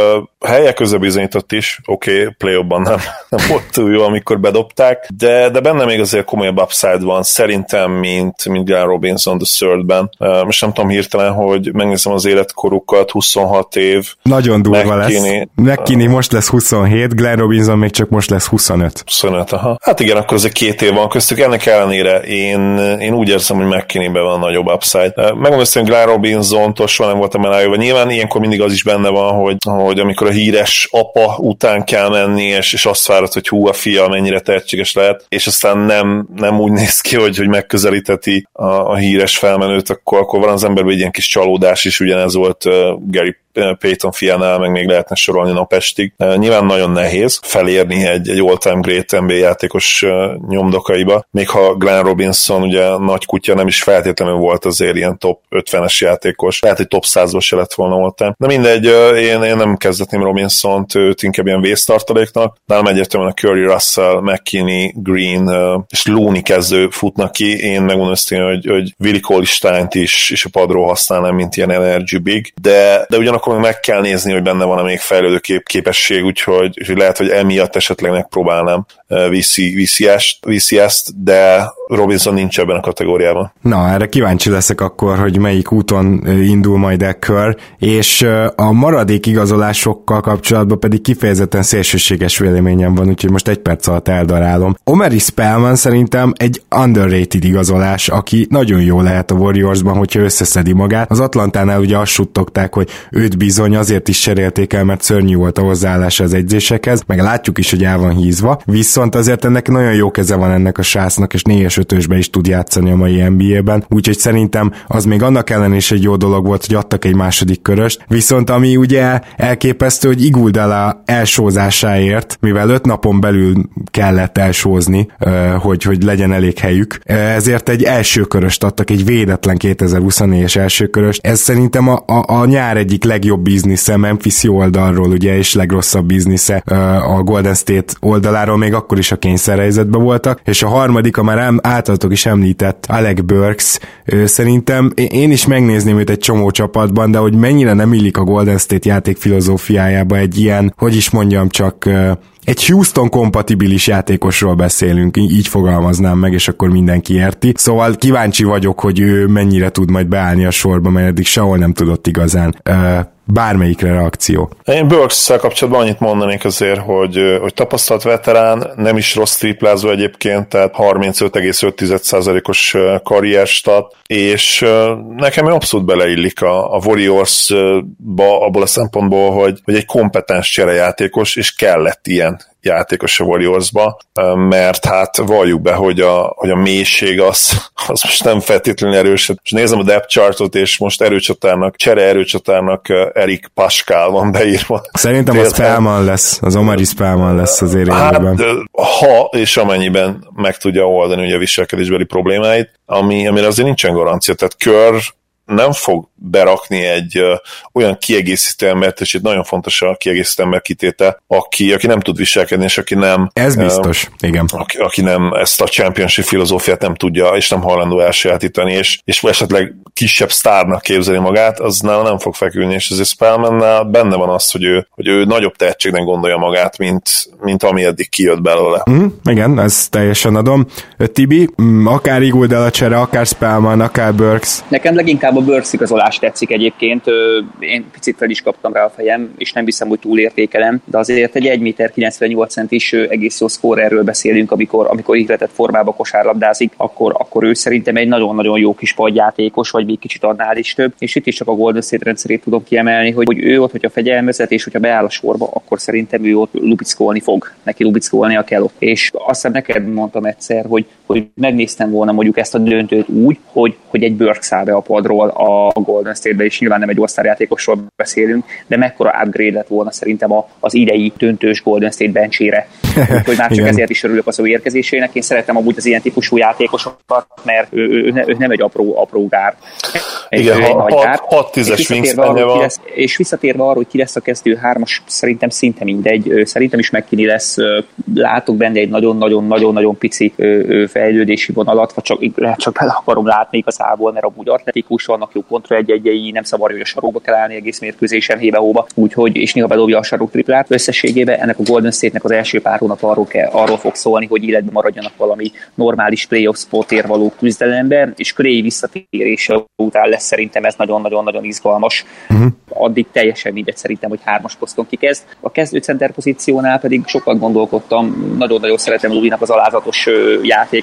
helyek közben bizonyított is, oké, okay, play nem, [laughs] nem volt túl jó, amikor bedobták, de, de benne még azért komolyabb upside van, szerintem, mint, mint Glenn Robinson the third-ben. Most nem tudom hirtelen, hogy megnézem az életkorukat, 26 év. Nagyon durva McKinney, lesz. McKinney most lesz 27, Glenn Robinson még csak most lesz 25. 25, aha. Hát igen, akkor azért két év van köztük. Ennek ellenére én, én úgy érzem, hogy McKinney-ben van nagyobb upside. Megmondom, hogy Glenn Robinson-tól soha nem voltam elájúva. Nyilván ilyenkor mindig az is benne van, hogy, hogy amikor a híres apa után kell menni, és, és azt várod, hogy hú, a fia mennyire tehetséges lehet, és aztán nem, nem úgy néz ki, hogy, hogy megközelíteti a, a híres felmenőt, akkor, akkor van az emberben egy ilyen kis csalódás is, ugyanez volt uh, Gary Payton fiánál meg még lehetne sorolni napestig. Nyilván nagyon nehéz felérni egy, egy all-time great NBA játékos nyomdokaiba, még ha Glenn Robinson ugye nagy kutya nem is feltétlenül volt azért ilyen top 50-es játékos, lehet, hogy top 100-ba se lett volna volt. De mindegy, én, én nem kezdetném Robinson-t, őt inkább ilyen vésztartaléknak. Nálam egyértelműen a Curry, Russell, McKinney, Green és Looney kezdő futnak ki. Én megmondom hogy, hogy Willi Colistein-t is, is a padról használnám, mint ilyen energy big, de, de ugyanakkor akkor meg kell nézni, hogy benne van a még fejlődő kép, képesség, úgyhogy, úgyhogy lehet, hogy emiatt esetleg megpróbálnám viszi, viszi, ezt, viszi ezt, de Robinson nincs ebben a kategóriában. Na, erre kíváncsi leszek akkor, hogy melyik úton indul majd Eckör, és a maradék igazolásokkal kapcsolatban pedig kifejezetten szélsőséges véleményem van, úgyhogy most egy perc alatt eldarálom. Omeri Spellman szerintem egy underrated igazolás, aki nagyon jó lehet a Warriorsban, hogyha összeszedi magát. Az Atlantánál ugye azt suttogták, hogy őt bizony azért is cserélték el, mert szörnyű volt a hozzáállása az edzésekhez, meg látjuk is, hogy el van hízva, viszont azért ennek nagyon jó keze van ennek a sásznak, és 4 ötösbe is tud játszani a mai NBA-ben, úgyhogy szerintem az még annak ellen is egy jó dolog volt, hogy adtak egy második köröst, viszont ami ugye elképesztő, hogy Iguldala elsózásáért, mivel öt napon belül kellett elsózni, hogy, hogy legyen elég helyük, ezért egy első köröst adtak, egy védetlen 2024-es első köröst. Ez szerintem a, a, a nyár egyik legjobb biznisze, Memphis oldalról ugye, és legrosszabb biznisze a Golden State oldaláról, még akkor is a kényszerhelyzetben voltak, és a harmadik, a már általatok is említett Alec Burks, szerintem én is megnézném őt egy csomó csapatban, de hogy mennyire nem illik a Golden State játék filozófiájába egy ilyen, hogy is mondjam, csak egy Houston kompatibilis játékosról beszélünk, így fogalmaznám meg, és akkor mindenki érti. Szóval kíváncsi vagyok, hogy ő mennyire tud majd beállni a sorba, mert eddig sehol nem tudott igazán bármelyikre reakció. Én burks kapcsolatban annyit mondanék azért, hogy, hogy tapasztalt veterán, nem is rossz triplázó egyébként, tehát 35,5%-os karrierstat, és nekem abszolút beleillik a, a Warriors-ba abból a szempontból, hogy, hogy egy kompetens cserejátékos, és kellett ilyen játékos a Warriorsba, mert hát valljuk be, hogy a, hogy a mélység az, [laughs] az most nem feltétlenül erős. És nézem a depth chartot, és most erőcsatárnak, csere erőcsatárnak Erik Pascal van beírva. Szerintem az Spellman lesz, az Omari Spellman lesz az. Hát, ha és amennyiben meg tudja oldani ugye a viselkedésbeli problémáit, ami, amire azért nincsen garancia. Tehát kör nem fog berakni egy ö, olyan kiegészítő embert, és itt nagyon fontos a kiegészítő ember kitéte, aki, aki nem tud viselkedni, és aki nem... Ez biztos, ö, igen. Aki, aki nem ezt a championship filozófiát nem tudja, és nem hajlandó elsajátítani, és, és esetleg kisebb sztárnak képzeli magát, az nála nem fog fekülni, és ezért Spellmannál benne van az, hogy ő, hogy ő nagyobb tehetségnek gondolja magát, mint, mint ami eddig kijött belőle. Mm, igen, ez teljesen adom. Tibi, akár Iguldel a csere, akár Spellman, akár Burks. Nekem leginkább a Burks igazolás tetszik egyébként. Én picit fel is kaptam rá a fejem, és nem hiszem, hogy túlértékelem, de azért egy 1 méter 98 centis egész jó szkórerről beszélünk, amikor, amikor ihletett formába kosárlabdázik, akkor, akkor ő szerintem egy nagyon-nagyon jó kis padjátékos, vagy még kicsit annál is több. És itt is csak a Golden State rendszerét tudom kiemelni, hogy, hogy ő ott, hogyha fegyelmezett, és hogyha beáll a sorba, akkor szerintem ő ott lubickolni fog, neki lubickolnia kell ott. És azt hiszem neked mondtam egyszer, hogy, hogy megnéztem volna mondjuk ezt a döntőt úgy, hogy, hogy egy Burke száll be a padról a Golden State-be, és nyilván nem egy osztályjátékosról beszélünk, de mekkora upgrade lett volna szerintem az idei döntős Golden State benchére. Úgyhogy már [laughs] csak ezért is örülök az ő érkezésének. Én szeretem amúgy az ilyen típusú játékosokat, mert ő, ő, ő, ő nem egy apró, apró gár. Egy, Igen, 6-10-es wingspan van. és visszatérve arra, hogy ki lesz a kezdő hármas, szerintem szinte mindegy. Szerintem is McKinney lesz. Látok benne egy nagyon-nagyon-nagyon-nagyon pici fejlődési vonalat, vagy csak, csak bele akarom látni igazából, mert amúgy atletikus, vannak jó kontra egy nem szabad, hogy a sarokba kell állni egész mérkőzésen, hébe-hóba, úgyhogy, és néha bedobja a sarok triplát. Összességében ennek a Golden State-nek az első pár hónap arról, kell, arról fog szólni, hogy életben maradjanak valami normális playoff spotért való küzdelembe, és Clay visszatérése után lesz szerintem ez nagyon-nagyon-nagyon izgalmas. Uh-huh. Addig teljesen mindegy szerintem, hogy hármas poszton kikezd. A kezdőcenter pozíciónál pedig sokat gondolkodtam, nagyon-nagyon szeretem Luvinak az alázatos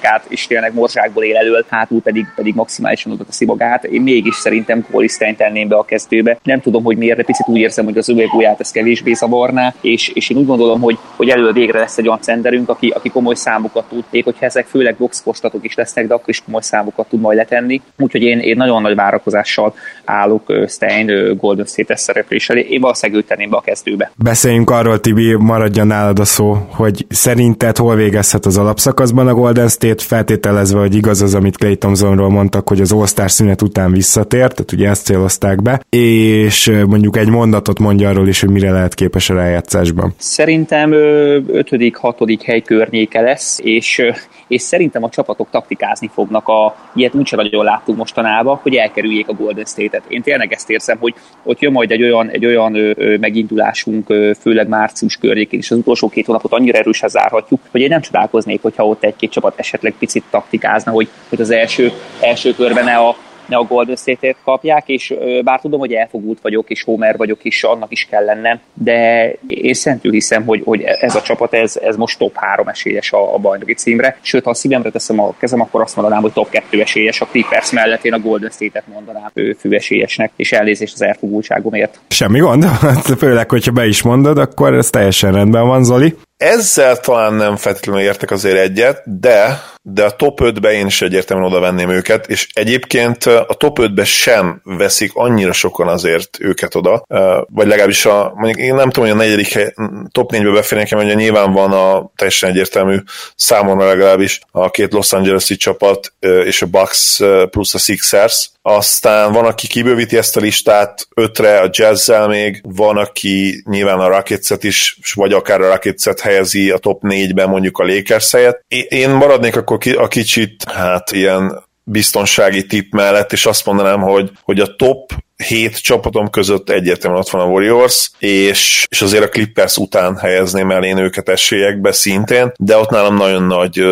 játékát, és tényleg morzsákból él elől, hátul pedig, pedig maximálisan oda a magát. Én mégis szerintem Colisztány tenném be a kezdőbe. Nem tudom, hogy miért, de picit úgy érzem, hogy az ő ez kevésbé zavarná, és, és én úgy gondolom, hogy, hogy elő végre lesz egy olyan centerünk, aki, aki komoly számokat tud, még hogyha ezek főleg boxkostatok is lesznek, de akkor is komoly számokat tud majd letenni. Úgyhogy én, én nagyon nagy várakozással állok Stein Golden State-es szereplés elé. Én valószínűleg őt tenném be a kezdőbe. Beszéljünk arról, Tibi, maradjon nálad a szó, hogy szerinted hol végezhet az alapszakaszban a Golden State, feltételezve, hogy igaz az, amit Clay Thompsonról mondtak, hogy az all szünet után visszatért, tehát ugye ezt célozták be, és mondjuk egy mondatot mondja arról is, hogy mire lehet képes a rájátszásban. Szerintem ötödik, hatodik hely környéke lesz, és, és szerintem a csapatok taktikázni fognak. A, ilyet úgyse nagyon láttuk mostanában, hogy elkerüljék a Golden State-et. Én tényleg ezt érzem, hogy ott jön majd egy olyan, egy olyan ö, megindulásunk, ö, főleg március környékén, és az utolsó két hónapot annyira erősen zárhatjuk, hogy én nem csodálkoznék, hogyha ott egy-két csapat esetleg picit taktikázna, hogy, hogy az első, első körben ne a ne a Golden State-ét kapják, és bár tudom, hogy elfogult vagyok, és Homer vagyok, és annak is kell lennem, de én szentül hiszem, hogy, hogy ez a csapat, ez, ez most top 3 esélyes a, a bajnoki címre, sőt, ha a szívemre teszem a kezem, akkor azt mondanám, hogy top 2 esélyes a Clippers mellett, én a Golden State-et mondanám ő fő esélyesnek, és elnézést az elfogultságomért. Semmi gond, [laughs] főleg, hogyha be is mondod, akkor ez teljesen rendben van, Zoli. Ezzel talán nem feltétlenül értek azért egyet, de, de a top 5-be én is egyértelműen oda venném őket, és egyébként a top 5-be sem veszik annyira sokan azért őket oda, vagy legalábbis a, mondjuk én nem tudom, hogy a negyedik hely, top 4-be beférnek, mert nyilván van a teljesen egyértelmű számomra legalábbis a két Los Angeles-i csapat és a Bucks plusz a Sixers, aztán van, aki kibővíti ezt a listát ötre a jazzzel még, van, aki nyilván a rockets is, vagy akár a rockets helyezi a top 4-ben mondjuk a Lakers helyet. Én maradnék akkor a kicsit, hát ilyen biztonsági tipp mellett, és azt mondanám, hogy, hogy a top hét csapatom között egyértelműen ott van a Warriors, és, és azért a Clippers után helyezném el én őket esélyekbe szintén, de ott nálam nagyon nagy,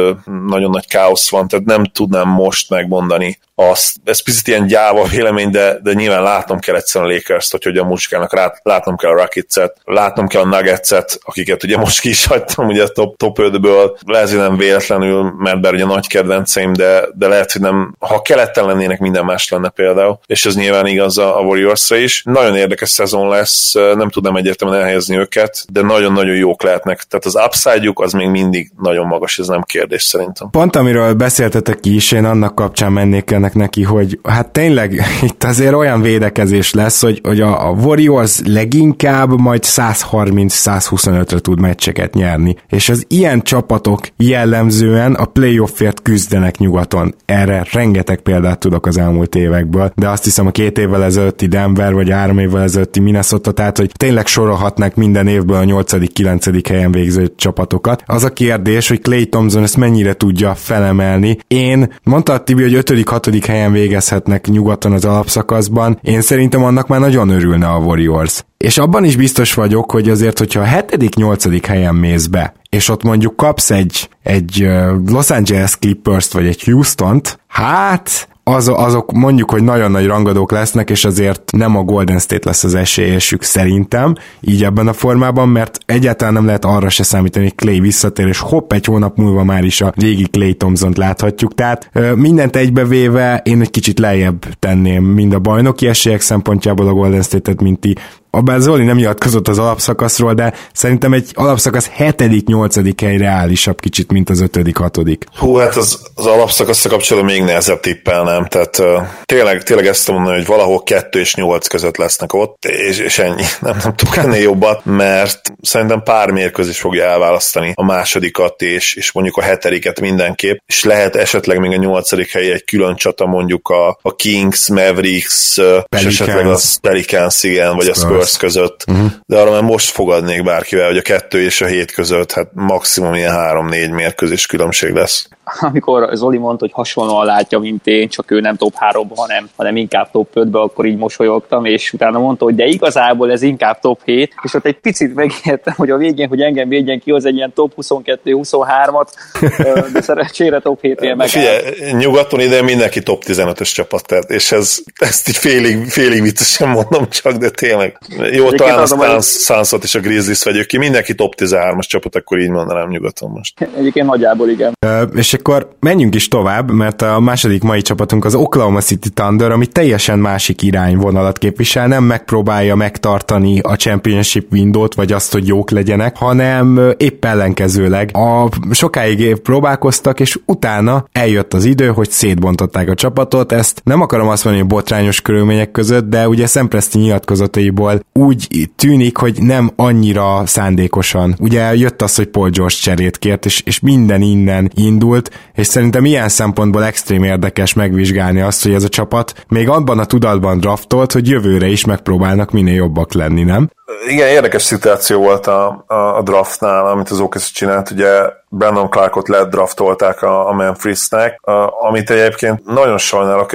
nagyon nagy káosz van, tehát nem tudnám most megmondani azt. Ez picit ilyen gyáva vélemény, de, de nyilván látnom kell egyszerűen a Lakers-t, hogy hogyan muskának, látnom kell a Rockets-et, látnom kell a Nuggets-et, akiket ugye most ki is hagytam ugye a top, top 5-ből, lehet, nem véletlenül, mert bár ugye nagy kedvenceim, de, de lehet, hogy nem, ha keleten lennének, minden más lenne például, és ez nyilván igaz a a is. Nagyon érdekes szezon lesz, nem tudnám egyértelműen elhelyezni őket, de nagyon-nagyon jók lehetnek. Tehát az upside az még mindig nagyon magas, ez nem kérdés szerintem. Pont amiről beszéltetek is, én annak kapcsán mennék ennek neki, hogy hát tényleg [laughs] itt azért olyan védekezés lesz, hogy, hogy a, a Warriors leginkább majd 130-125-re tud meccseket nyerni. És az ilyen csapatok jellemzően a playoffért küzdenek nyugaton. Erre rengeteg példát tudok az elmúlt évekből, de azt hiszem a két évvel ezelőtti Denver, vagy három évvel ezelőtti Minnesota, tehát hogy tényleg sorolhatnak minden évből a 8.-9. helyen végző csapatokat. Az a kérdés, hogy Clay Thompson ezt mennyire tudja felemelni. Én mondta a Tibi, hogy 5.-6. helyen végezhetnek nyugaton az alapszakaszban. Én szerintem annak már nagyon örülne a Warriors. És abban is biztos vagyok, hogy azért, hogyha a 7.-8. helyen mész be, és ott mondjuk kapsz egy, egy Los Angeles Clippers-t, vagy egy Houston-t, hát az, azok mondjuk, hogy nagyon nagy rangadók lesznek, és azért nem a Golden State lesz az esélyesük szerintem, így ebben a formában, mert egyáltalán nem lehet arra se számítani, hogy Clay visszatér, és hopp, egy hónap múlva már is a régi Clay Thompson-t láthatjuk. Tehát mindent egybevéve én egy kicsit lejjebb tenném mind a bajnoki esélyek szempontjából a Golden State-et, mint ti, Abban Zoli nem nyilatkozott az alapszakaszról, de szerintem egy alapszakasz 7.-8. hely reálisabb kicsit, mint az 5.-6. Hú, hát az, az alapszakaszra kapcsolatban még nehezebb tippelnem, tehát uh, tényleg, tényleg ezt mondani, hogy valahol 2 és 8 között lesznek ott, és, és ennyi, [laughs] nem, nem tudok ennél jobbat, mert szerintem pár mérkőzés fogja elválasztani a másodikat, és, és mondjuk a hetediket mindenképp, és lehet esetleg még a nyolcadik hely egy külön csata mondjuk a, a Kings, Mavericks, Pelicans. és esetleg a Pelicans, igen, vagy a Spurs Spurs között, uh-huh. de arra már most fogadnék bárkivel, hogy a kettő és a hét között, hát maximum ilyen három-négy mérkőzés különbség lesz. Amikor Zoli mondta, hogy hasonlóan látja, mint én, csak ő nem top 3 hanem, hanem inkább top 5-be, akkor így mosolyogtam, és utána mondta, hogy de igazából ez inkább top 7, és ott egy picit megijedtem, hogy a végén, hogy engem védjen ki, az egy ilyen top 22-23-at, de szerencsére top 7 él meg. Figyelj, nyugaton ide mindenki top 15-ös csapat, tehát, és ez, ezt így félig, félig viccesen mondom csak, de tényleg. Jó, talán a Suns, Sunsot és a Grizzlies vegyük ki, mindenki top 13-as csapat, akkor így mondanám nyugaton most. Egyébként nagyjából igen. Uh, és akkor menjünk is tovább, mert a második mai csapatunk az Oklahoma City Thunder, ami teljesen másik irányvonalat képvisel, nem megpróbálja megtartani a championship window-t, vagy azt, hogy jók legyenek, hanem épp ellenkezőleg. A sokáig próbálkoztak, és utána eljött az idő, hogy szétbontották a csapatot, ezt nem akarom azt mondani, hogy botrányos körülmények között, de ugye Szempreszti nyilatkozataiból úgy tűnik, hogy nem annyira szándékosan. Ugye jött az, hogy Paul George cserét kért, és, és minden innen indult, és szerintem ilyen szempontból extrém érdekes megvizsgálni azt, hogy ez a csapat még abban a tudatban draftolt, hogy jövőre is megpróbálnak minél jobbak lenni, nem? Igen, érdekes szituáció volt a, a, a draftnál, amit az OKC csinált. Ugye Brandon Clarkot ledraftolták a, a Memphisnek, amit egyébként nagyon sajnálok.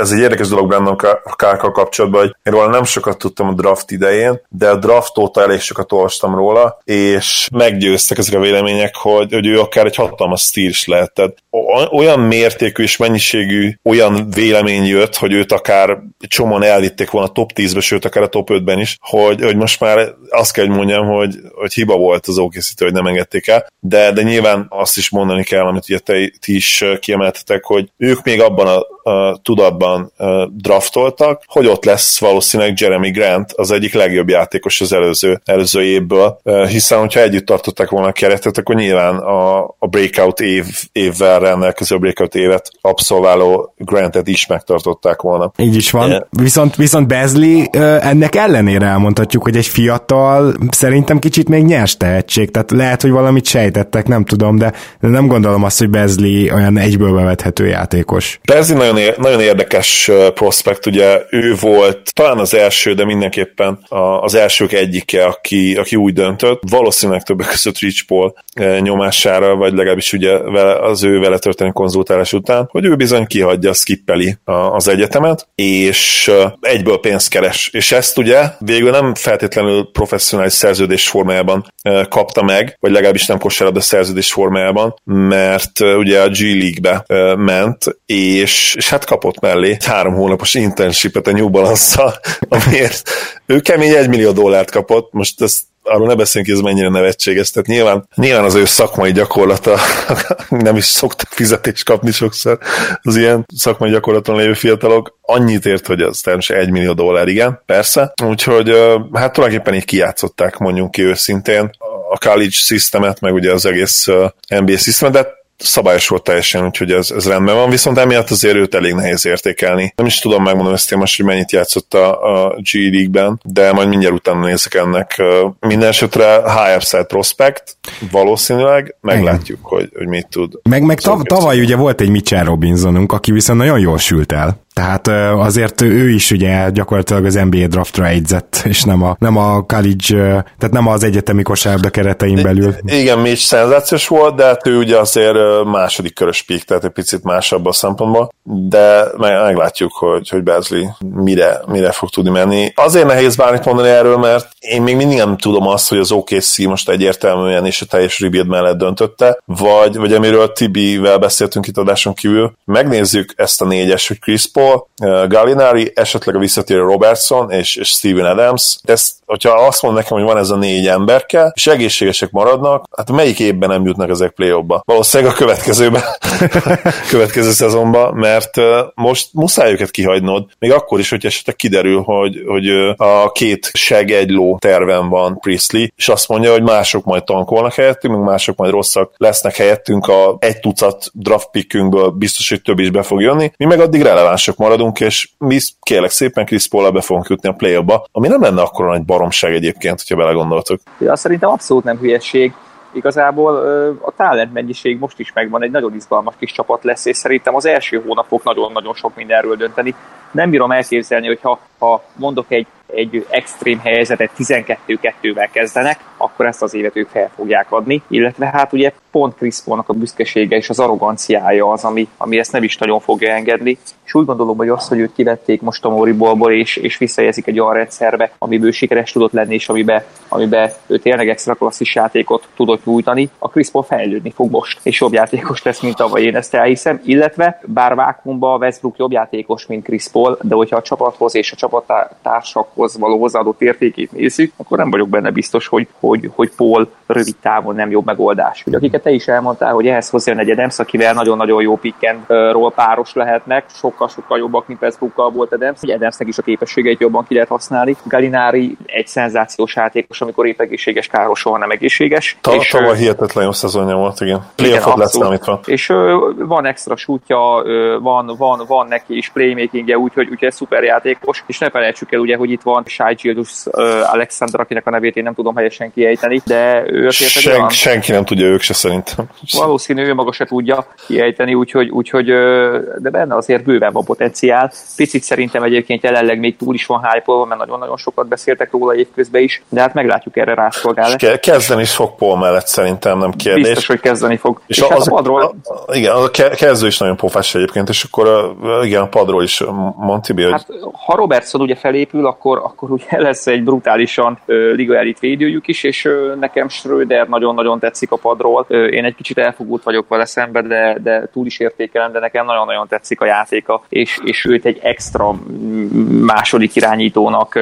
Ez egy érdekes dolog Brandon Clarkkal kapcsolatban, hogy én róla nem sokat tudtam a draft idején, de a draft óta elég sokat olvastam róla, és meggyőztek ezek a vélemények, hogy, hogy ő akár egy hatalmas stíl is lehet. Tehát olyan mértékű és mennyiségű olyan vélemény jött, hogy őt akár csomóan elvitték volna a top 10-be, sőt akár a top 5-ben is, hogy, hogy most már azt kell, hogy mondjam, hogy, hogy hiba volt az okc hogy nem engedték el, de, de nyilván azt is mondani kell, amit ugye te, ti is kiemeltetek, hogy ők még abban a, tudatban draftoltak, hogy ott lesz valószínűleg Jeremy Grant, az egyik legjobb játékos az előző, előző évből, hiszen hogyha együtt tartották volna a keretet, akkor nyilván a, a breakout év, évvel rendelkező breakout évet abszolváló Grantet is megtartották volna. Így is van. Yeah. Viszont, viszont Bezli ennek ellenére elmondhatjuk, hogy egy fiatal szerintem kicsit még nyers tehetség, tehát lehet, hogy valamit sejtettek, nem tudom, de nem gondolom azt, hogy Bezli olyan egyből bevethető játékos. Bezli nagyon, nagyon érdekes prospekt, ugye ő volt talán az első, de mindenképpen az elsők egyike, aki, aki úgy döntött, valószínűleg többek között Rich Paul nyomására, vagy legalábbis ugye az ő vele történő konzultálás után, hogy ő bizony kihagyja, skippeli az egyetemet, és egyből pénzt keres. És ezt ugye végül nem feltétlenül professzionális szerződés formájában kapta meg, vagy legalábbis nem kosárlabda szerződés formájában, mert ugye a G League-be ment, és, és hát kapott mellé egy három hónapos internshipet a New Balance-szal, [laughs] amiért ő kemény egy millió dollárt kapott, most ezt arról ne beszéljünk, ez mennyire nevetséges. Tehát nyilván, nyilván az ő szakmai gyakorlata, [laughs] nem is szoktak fizetést kapni sokszor az ilyen szakmai gyakorlaton lévő fiatalok, annyit ért, hogy az természetesen egy millió dollár, igen, persze. Úgyhogy hát tulajdonképpen így kijátszották, mondjuk ki őszintén a college systemet, meg ugye az egész NBA systemet, de szabályos volt teljesen, úgyhogy ez, ez rendben van, viszont emiatt azért őt elég nehéz értékelni. Nem is tudom megmondani ezt most, hogy mennyit játszott a, a G League-ben, de majd mindjárt utána nézek ennek. Minden esetre high upside prospect, valószínűleg, meglátjuk, hogy, hogy mit tud. Meg, meg tav- tavaly ugye volt egy Mitchell Robinsonunk, aki viszont nagyon jól sült el. Tehát azért ő is ugye gyakorlatilag az NBA draftra egyzett, és nem a, nem a college, tehát nem az egyetemi kosárlabda keretein belül. Igen, Mitch szenzációs volt, de hát ő ugye azért második körös pík, tehát egy picit másabb a szempontból, de meglátjuk, hogy, hogy Bezli mire, mire fog tudni menni. Azért nehéz bármit mondani erről, mert én még mindig nem tudom azt, hogy az OKC most egyértelműen és a teljes rebuild mellett döntötte, vagy, vagy amiről Tibi-vel beszéltünk itt adáson kívül, megnézzük ezt a négyes, hogy Chris Paul, uh, Gallinari, esetleg a visszatérő Robertson és, és Steven Adams. Ezt, hogyha azt mond nekem, hogy van ez a négy emberke, és egészségesek maradnak, hát melyik évben nem jutnak ezek play ba Valószínűleg a következőben, [laughs] következő szezonban, mert uh, most muszáj őket kihagynod, még akkor is, hogy esetleg kiderül, hogy, hogy uh, a két seg egy ló terven van Priestley, és azt mondja, hogy mások majd tankolnak helyettünk, meg mások majd rosszak lesznek helyettünk a egy tucat draft pickünkből biztos, hogy több is be fog jönni, mi meg addig relevánsok maradunk, és mi kérlek szépen Chris paul be fogunk jutni a play ami nem lenne akkor nagy baromság egyébként, hogyha belegondoltok. Ja, szerintem abszolút nem hülyeség. Igazából a talent mennyiség most is megvan, egy nagyon izgalmas kis csapat lesz, és szerintem az első hónapok nagyon-nagyon sok mindenről dönteni. Nem bírom elképzelni, hogy ha, ha mondok egy egy extrém helyzetet 12-2-vel kezdenek, akkor ezt az évet ők fel fogják adni, illetve hát ugye pont Chris Paul-nak a büszkesége és az arroganciája az, ami, ami ezt nem is nagyon fogja engedni, és úgy gondolom, hogy az, hogy őt kivették most a Moribolból, és, és visszajelzik egy olyan rendszerbe, amiből sikeres tudott lenni, és amiben amibe ő tényleg extra klasszis játékot tudott nyújtani, a Chris Paul fejlődni fog most, és jobb játékos lesz, mint tavaly, én ezt elhiszem, illetve bár vákumban Westbrook jobb játékos, mint Chris Paul, de hogyha a csapathoz és a csapattársak játékhoz való hozzáadott értékét nézzük, akkor nem vagyok benne biztos, hogy, hogy, hogy Paul rövid távon nem jobb megoldás. Ugye, akiket te is elmondtál, hogy ehhez hozzá egy Adams, akivel nagyon-nagyon jó pickendról páros lehetnek, sokkal-sokkal jobbak, mint Westbrookkal volt Adams, hogy Adamsnek is a képességeit jobban ki lehet használni. Galinári egy szenzációs játékos, amikor épp egészséges, káros, soha nem egészséges. Ta, és, tavaly hihetetlen jó szezonja volt, igen. Playoffot lesz számítva. És van extra sútja, van, van, van neki is playmakingje, úgyhogy, úgyhogy szuper játékos, és ne felejtsük el ugye, hogy itt van Shai Gildus uh, Alexander, akinek a nevét én nem tudom helyesen kiejteni, de ő Sen, olyan... Senki nem tudja ők se szerintem. Valószínű, ő maga se tudja kiejteni, úgyhogy, úgyhogy de benne azért bőven van potenciál. Picit szerintem egyébként jelenleg még túl is van hype mert nagyon-nagyon sokat beszéltek róla évközben is, de hát meglátjuk erre rászolgál. Ke- kezdeni is fog Paul mellett szerintem, nem kérdés. Biztos, hogy kezdeni fog. És, és az, hát a padról... A, igen, a kezdő is nagyon pofás egyébként, és akkor a, igen, a padról is Montibi, hogy... Hát, ha Robertson ugye felépül, akkor, akkor ugye [laughs] lesz egy brutálisan liga elit védőjük is, és nekem Schröder nagyon-nagyon tetszik a padról. Én egy kicsit elfogult vagyok vele szemben, de, de túl is értékelem, de nekem nagyon-nagyon tetszik a játéka, és, és őt egy extra második irányítónak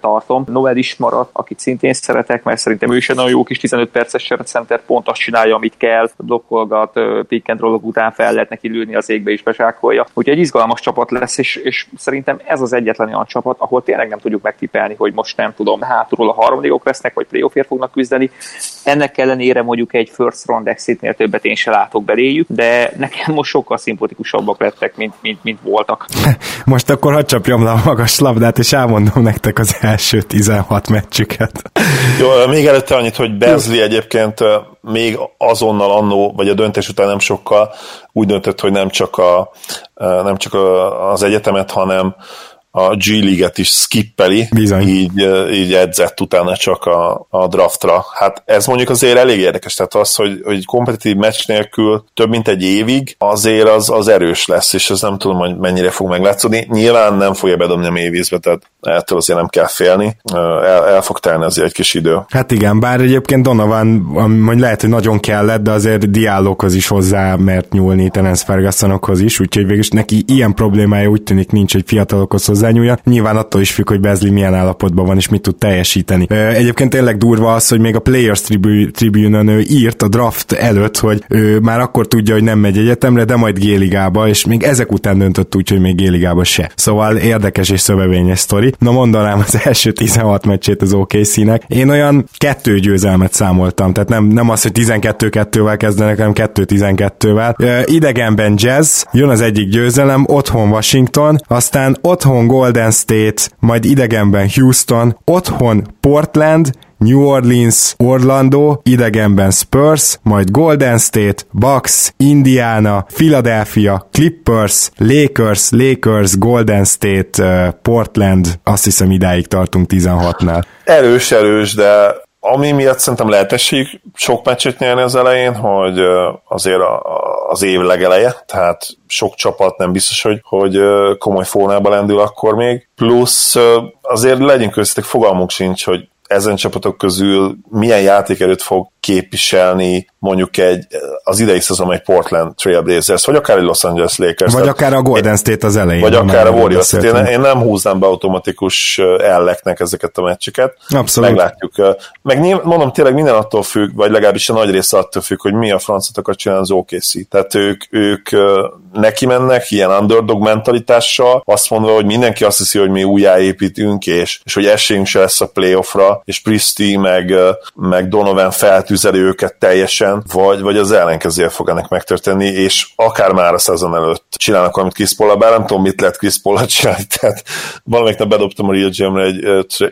tartom. Noel is maradt, akit szintén szeretek, mert szerintem ő is egy nagyon jó kis 15 perces center, pont azt csinálja, amit kell, blokkolgat, pick and után fel lehet neki lőni az égbe és besákolja. Úgyhogy egy izgalmas csapat lesz, és, és szerintem ez az egyetlen olyan csapat, ahol tényleg nem tudjuk megtippelni, hogy most nem tudom, hátulról a harmadikok lesznek, vagy playoffért fognak küzdeni. Ennek ellenére mondjuk egy first round exitnél többet én se látok beléjük, de nekem most sokkal szimpatikusabbak lettek, mint, mint, mint voltak. [laughs] Most akkor hadd csapjam le a magas labdát, és elmondom nektek az első 16 meccsüket. Jó, még előtte annyit, hogy Bezli egyébként még azonnal annó, vagy a döntés után nem sokkal úgy döntött, hogy nem csak, a, nem csak az egyetemet, hanem a G League-et is skippeli, Bizony. Így, így edzett utána csak a, a draftra. Hát ez mondjuk azért elég érdekes, tehát az, hogy, hogy kompetitív meccs nélkül több mint egy évig, azért az, az erős lesz, és ez nem tudom, hogy mennyire fog meglátszódni. Nyilván nem fogja bedobni a mélyvízbe, tehát ettől azért nem kell félni. El, el fog telni azért egy kis idő. Hát igen, bár egyébként Donovan, mondjuk lehet, hogy nagyon kellett, de azért diáloghoz is hozzá mert nyúlni Terence Fergusonokhoz is, úgyhogy végülis neki ilyen problémája úgy tűnik nincs, hogy fiatalokhoz hozzányúljon. Nyilván attól is függ, hogy Bezli milyen állapotban van és mit tud teljesíteni. Egyébként tényleg durva az, hogy még a Players Tribune-on ő írt a draft előtt, hogy ő már akkor tudja, hogy nem megy egyetemre, de majd Géligába, és még ezek után döntött úgy, hogy még Géligába se. Szóval érdekes és szövevényes sztori. Na mondanám az első 16 meccsét az OKC-nek. Én olyan kettő győzelmet számoltam, tehát nem, nem az, hogy 12-2-vel kezdenek, hanem 2-12-vel. Idegenben Jazz, jön az egyik győzelem, otthon Washington, aztán otthon Golden State, majd idegenben Houston, otthon Portland, New Orleans, Orlando, idegenben Spurs, majd Golden State, Bucks, Indiana, Philadelphia, Clippers, Lakers, Lakers, Golden State, uh, Portland, azt hiszem idáig tartunk 16-nál. Erős, erős, de ami miatt szerintem lehet esély sok meccset nyerni az elején, hogy azért az év legeleje, tehát sok csapat nem biztos, hogy, hogy komoly fónába lendül akkor még. Plusz azért legyünk köztetek, fogalmunk sincs, hogy ezen csapatok közül milyen játékerőt fog képviselni mondjuk egy, az idei szezon egy Portland Trail Blazers, vagy akár egy Los Angeles Lakers. Vagy akár a Golden State az elején. Vagy akár a Warriors. Én, én nem húznám be automatikus elleknek ezeket a meccseket. Abszolút. Meglátjuk. Meg nyilv, mondom, tényleg minden attól függ, vagy legalábbis a nagy része attól függ, hogy mi a francatokat csinál az OKC. Tehát ők, ők neki mennek ilyen underdog mentalitással, azt mondva, hogy mindenki azt hiszi, hogy mi újjáépítünk, és, és hogy esélyünk se lesz a playoffra, és Pristi meg, meg Donovan feltüzeli őket teljesen, vagy, vagy az ellenkezője fog ennek megtörténni, és akár már a szezon előtt csinálnak valamit Chris Paul, bár nem tudom, mit lehet Chris Paul csinálni, [laughs] tehát valamelyik nap bedobtam a Real Jam-re egy,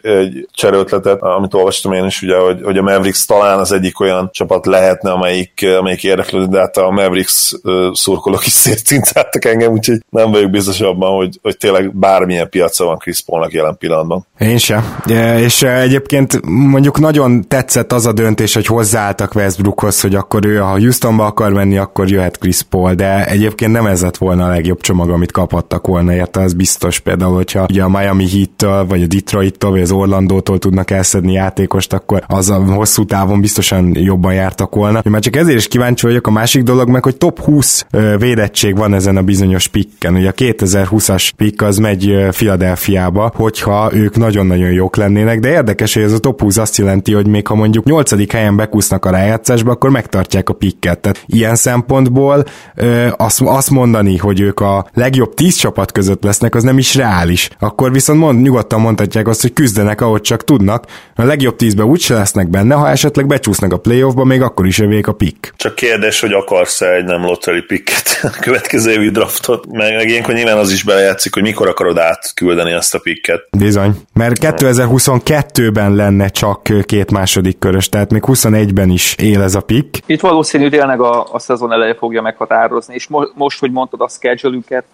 egy cserőtletet, amit olvastam én is, ugye, hogy, hogy a Mavericks talán az egyik olyan csapat lehetne, amelyik, amelyik érdeklődő, de hát a Mavericks szurkolók is [laughs] szétcincáltak engem, úgyhogy nem vagyok biztos abban, hogy, hogy tényleg bármilyen piaca van Chris Paulnak jelen pillanatban. Én sem. És egyébként mondjuk nagyon tetszett az a döntés, hogy hozzáálltak Westbrookhoz, hogy akkor ő, ha Houstonba akar menni, akkor jöhet Chris Paul, de egyébként nem ez lett volna a legjobb csomag, amit kaphattak volna, érte, az biztos például, hogyha ugye a Miami Heat-től, vagy a Detroit-től, vagy az Orlandótól tudnak elszedni játékost, akkor az a hosszú távon biztosan jobban jártak volna. Én már csak ezért is kíváncsi vagyok, a másik dolog meg, hogy top 20 védettség van ezen a bizonyos pikken. Ugye a 2020-as pick az megy Philadelphiába, hogyha ők nagyon-nagyon jók lennének, de érdekes, hogy ez a top 20 azt jelenti, hogy még ha mondjuk 8. helyen bekúsznak a rájátszásba, akkor megtartják a pikket. Tehát ilyen szempontból ö, azt, azt mondani, hogy ők a legjobb 10 csapat között lesznek, az nem is reális. Akkor viszont mond, nyugodtan mondhatják azt, hogy küzdenek, ahogy csak tudnak. A legjobb 10-ben úgyse lesznek benne, ha esetleg becsúsznak a playoffba, még akkor is övék a pick. Csak kérdés, hogy akarsz-e egy nem lottery picket [laughs] a következő évi draftot, meg, meg ilyenkor nyilván az is belejátszik, hogy mikor akarod átküldeni azt a picket. Bizony, mert 2022-ben lenne csak két második körös, tehát még 21-ben is él ez a pick. Itt valószínű tényleg a, a szezon eleje fogja meghatározni, és mo- most, hogy mondtad a schedule-üket,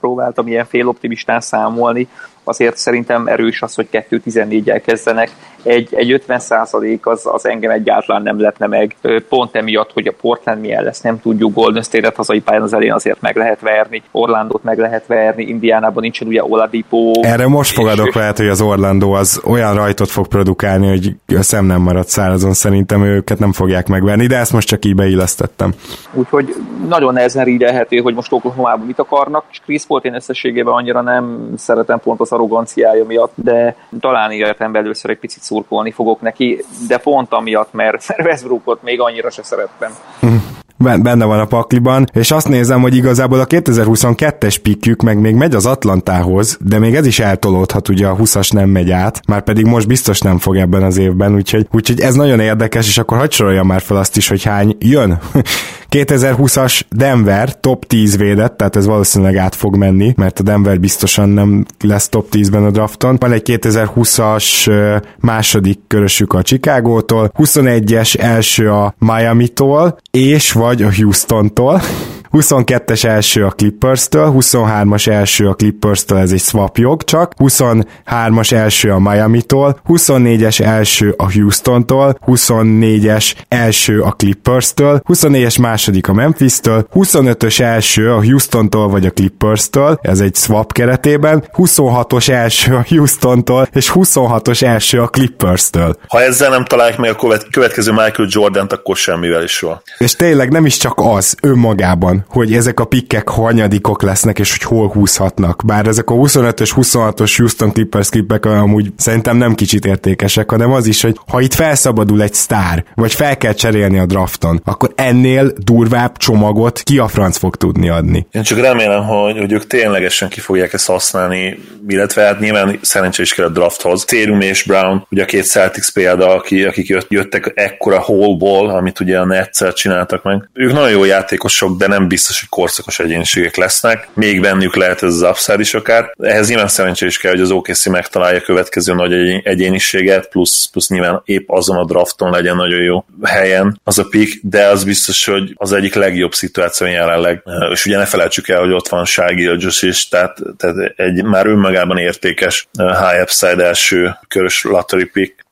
próbáltam ilyen féloptimistán számolni, azért szerintem erős az, hogy 2-14-jel kezdenek. Egy, egy 50 százalék az, az engem egyáltalán nem lepne meg. Pont emiatt, hogy a Portland milyen lesz, nem tudjuk. Golden State-et hazai pályán az elén azért meg lehet verni, Orlandót meg lehet verni, Indiánában nincsen ugye Oladipo. Erre most fogadok lehet, hogy az Orlandó az olyan rajtot fog produkálni, hogy a szem nem marad szárazon, szerintem őket nem fogják megverni, de ezt most csak így beillesztettem. Úgyhogy nagyon nehezen rídelhető, hogy most Oklahoma-ban mit akarnak, és Chris Paul én összességében annyira nem szeretem pont az arroganciája miatt, de talán életemben először egy picit szurkolni fogok neki, de pont amiatt, mert, [laughs] Westbrookot még annyira se szerettem. benne van a pakliban, és azt nézem, hogy igazából a 2022-es pikjük meg még megy az Atlantához, de még ez is eltolódhat, ugye a 20-as nem megy át, már pedig most biztos nem fog ebben az évben, úgyhogy, úgyhogy ez nagyon érdekes, és akkor hagyd már fel azt is, hogy hány jön. [laughs] 2020-as Denver top 10 védett, tehát ez valószínűleg át fog menni, mert a Denver biztosan nem lesz top 10-ben a drafton. Van egy 2020-as második körösük a Chicago-tól, 21-es első a Miami-tól, és vagy a Houston-tól. 22-es első a Clippers-től, 23-as első a Clippers-től, ez egy swap jog csak, 23-as első a Miami-tól, 24-es első a Houston-tól, 24-es első a Clippers-től, 24-es második a Memphis-től, 25-ös első a Houston-tól vagy a Clippers-től, ez egy swap keretében, 26-os első a Houston-tól, és 26-os első a Clippers-től. Ha ezzel nem találják meg a következő Michael Jordan-t, akkor semmivel is van. És tényleg nem is csak az önmagában, hogy ezek a pikkek hanyadikok lesznek, és hogy hol húzhatnak. Bár ezek a 25-ös, 26-os Houston Clippers klippek amúgy szerintem nem kicsit értékesek, hanem az is, hogy ha itt felszabadul egy sztár, vagy fel kell cserélni a drafton, akkor ennél durvább csomagot ki a franc fog tudni adni. Én csak remélem, hogy, hogy ők ténylegesen ki fogják ezt használni, illetve hát nyilván szerencsé is kell a drafthoz. Térum és Brown, ugye a két Celtics példa, aki, akik jöttek ekkora hallból, amit ugye a Netszel csináltak meg. Ők nagyon jó játékosok, de nem biztos, hogy korszakos egyéniségek lesznek. Még bennük lehet ez az upside is akár. Ehhez nyilván szerencsé is kell, hogy az OKC megtalálja a következő nagy egyéniséget, plusz, plusz nyilván épp azon a drafton legyen nagyon jó helyen az a pick, de az biztos, hogy az egyik legjobb szituáció jelenleg. És ugye ne felejtsük el, hogy ott van Shai Gilgis is, tehát, tehát egy már önmagában értékes high upside első körös lottery pick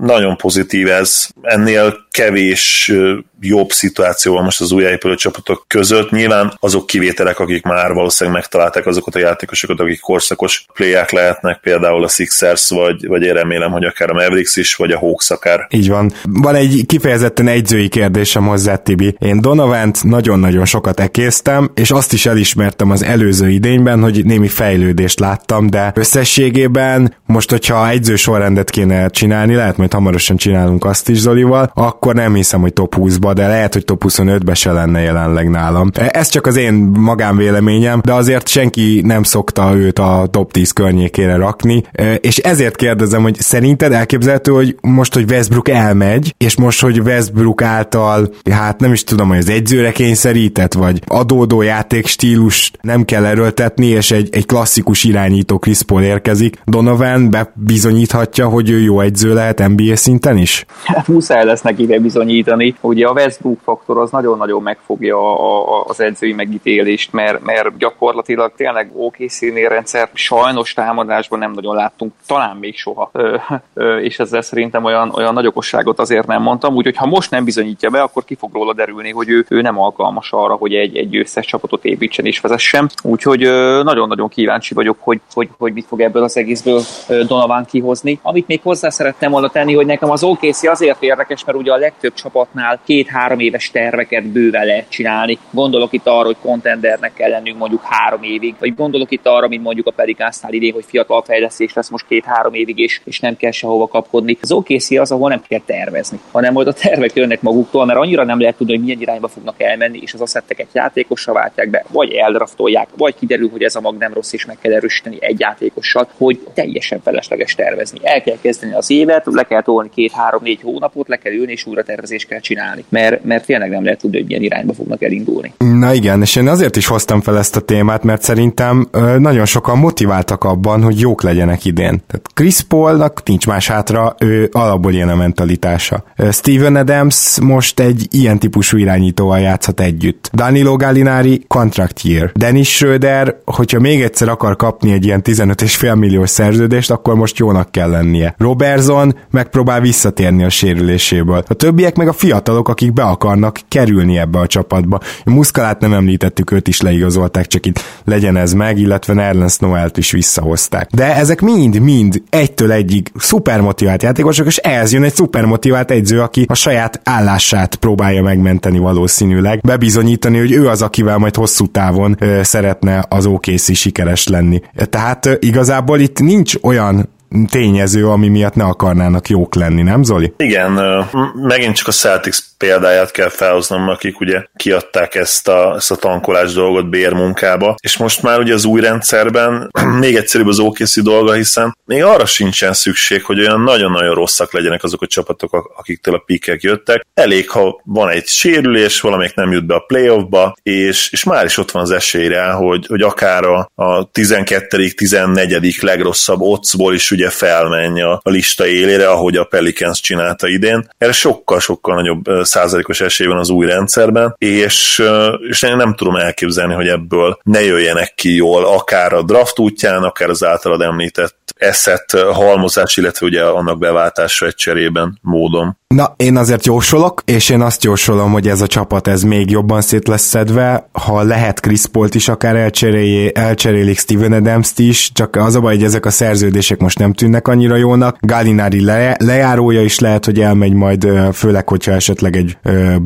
nagyon pozitív ez. Ennél kevés jobb szituáció van most az újjáépülő csapatok között. Nyilván azok kivételek, akik már valószínűleg megtalálták azokat a játékosokat, akik korszakos playák lehetnek, például a Sixers, vagy, vagy én remélem, hogy akár a Mavericks is, vagy a Hawks akár. Így van. Van egy kifejezetten egyzői kérdésem hozzá, Tibi. Én Donovant nagyon-nagyon sokat ekésztem, és azt is elismertem az előző idényben, hogy némi fejlődést láttam, de összességében most, hogyha egyző sorrendet kéne csinálni, lehet majd hamarosan csinálunk azt is Zolival, akkor nem hiszem, hogy top 20-ba, de lehet, hogy top 25-be se lenne jelenleg nálam. Ez csak az én magánvéleményem, de azért senki nem szokta őt a top 10 környékére rakni, és ezért kérdezem, hogy szerinted elképzelhető, hogy most, hogy Westbrook elmegy, és most, hogy Westbrook által, hát nem is tudom, hogy az egyzőre kényszerített, vagy adódó játékstílust nem kell erőltetni, és egy, egy klasszikus irányító Chris Paul érkezik, Donovan bebizonyíthatja, hogy ő jó egyző lehet NBA szinten is? Hát muszáj lesz neki bizonyítani. Ugye a Westbrook faktor az nagyon-nagyon megfogja a, a, az edzői megítélést, mert, mert gyakorlatilag tényleg okc rendszer sajnos támadásban nem nagyon láttunk, talán még soha. Ö, ö, és ezzel szerintem olyan, olyan nagy okosságot azért nem mondtam, úgyhogy ha most nem bizonyítja be, akkor ki fog róla derülni, hogy ő, ő nem alkalmas arra, hogy egy, egy összes csapatot építsen és vezessen. Úgyhogy nagyon-nagyon kíváncsi vagyok, hogy, hogy, hogy mit fog ebből az egészből Donovan kihozni. Amit még hozzá szerettem volna tenni, hogy nekem az OKC azért érdekes, mert ugye a legtöbb csapatnál két-három éves terveket bőven lehet csinálni. Gondolok itt arra, hogy kontendernek kell lennünk mondjuk három évig, vagy gondolok itt arra, mint mondjuk a Pelicánsztál idén, hogy fiatal fejlesztés lesz most két-három évig, és, és nem kell sehova kapkodni. Az OKC az, ahol nem kell tervezni, hanem majd a tervek jönnek maguktól, mert annyira nem lehet tudni, hogy milyen irányba fognak elmenni, és az asszetteket játékosra váltják be, vagy eldraftolják, vagy kiderül, hogy ez a mag nem rossz, és meg kell erősíteni egy játékossal, hogy teljesen felesleges tervezni. El kell kezdeni az évet, le kell tolni két-három-négy hónapot, le kell ülni, és újra tervezést kell csinálni. Mert, mert tényleg nem lehet tudni, hogy milyen irányba fognak elindulni. Na igen, és én azért is hoztam fel ezt a témát, mert szerintem nagyon sokan motiváltak abban, hogy jók legyenek idén. Tehát Chris Paulnak nincs más hátra, ő alapból ilyen a mentalitása. Steven Adams most egy ilyen típusú irányítóval játszhat együtt. Danilo Gallinari contract year. Dennis Schröder, hogyha még egyszer akar kapni egy ilyen 15,5 milliós szerződést, akkor most jónak kell lennie. Robertson megpróbál visszatérni a sérüléséből. A többiek meg a fiatalok, akik be akarnak kerülni ebbe a csapatba. A Muszkalát nem említettük, őt is leigazolták, csak itt legyen ez meg, illetve Nerlens Noelt is visszahozták. De ezek mind-mind egytől egyig szupermotivált játékosok, és ehhez jön egy szupermotivált egyző, aki a saját állását próbálja megmenteni valószínűleg, bebizonyítani, hogy ő az, akivel majd hosszú távon ö, szeretne az OKC sikeres lenni. Tehát ö, igazából itt nincs olyan tényező, ami miatt ne akarnának jók lenni, nem Zoli? Igen, megint csak a Celtics példáját kell felhoznom, akik ugye kiadták ezt a, ezt a tankolás dolgot bérmunkába, és most már ugye az új rendszerben [clears throat] még egyszerűbb az OKC dolga, hiszen még arra sincsen szükség, hogy olyan nagyon-nagyon rosszak legyenek azok a csapatok, akiktől a pikek jöttek. Elég, ha van egy sérülés, valamelyik nem jut be a playoffba, és, és már is ott van az esély hogy, hogy akár a, a 12 14 legrosszabb occból is ugye felmenj a, a lista élére, ahogy a Pelicans csinálta idén. Erre sokkal-sokkal nagyobb százalékos esély van az új rendszerben, és, és én nem tudom elképzelni, hogy ebből ne jöjjenek ki jól, akár a draft útján, akár az általad említett eszet halmozás, illetve ugye annak beváltása egy cserében módon. Na, én azért jósolok, és én azt jósolom, hogy ez a csapat ez még jobban szét lesz szedve, ha lehet Chris Paul-t is akár elcseréli, elcserélik Steven adams is, csak az a baj, hogy ezek a szerződések most nem nem tűnnek annyira jónak. Gallinari le, lejárója is lehet, hogy elmegy majd, főleg, hogyha esetleg egy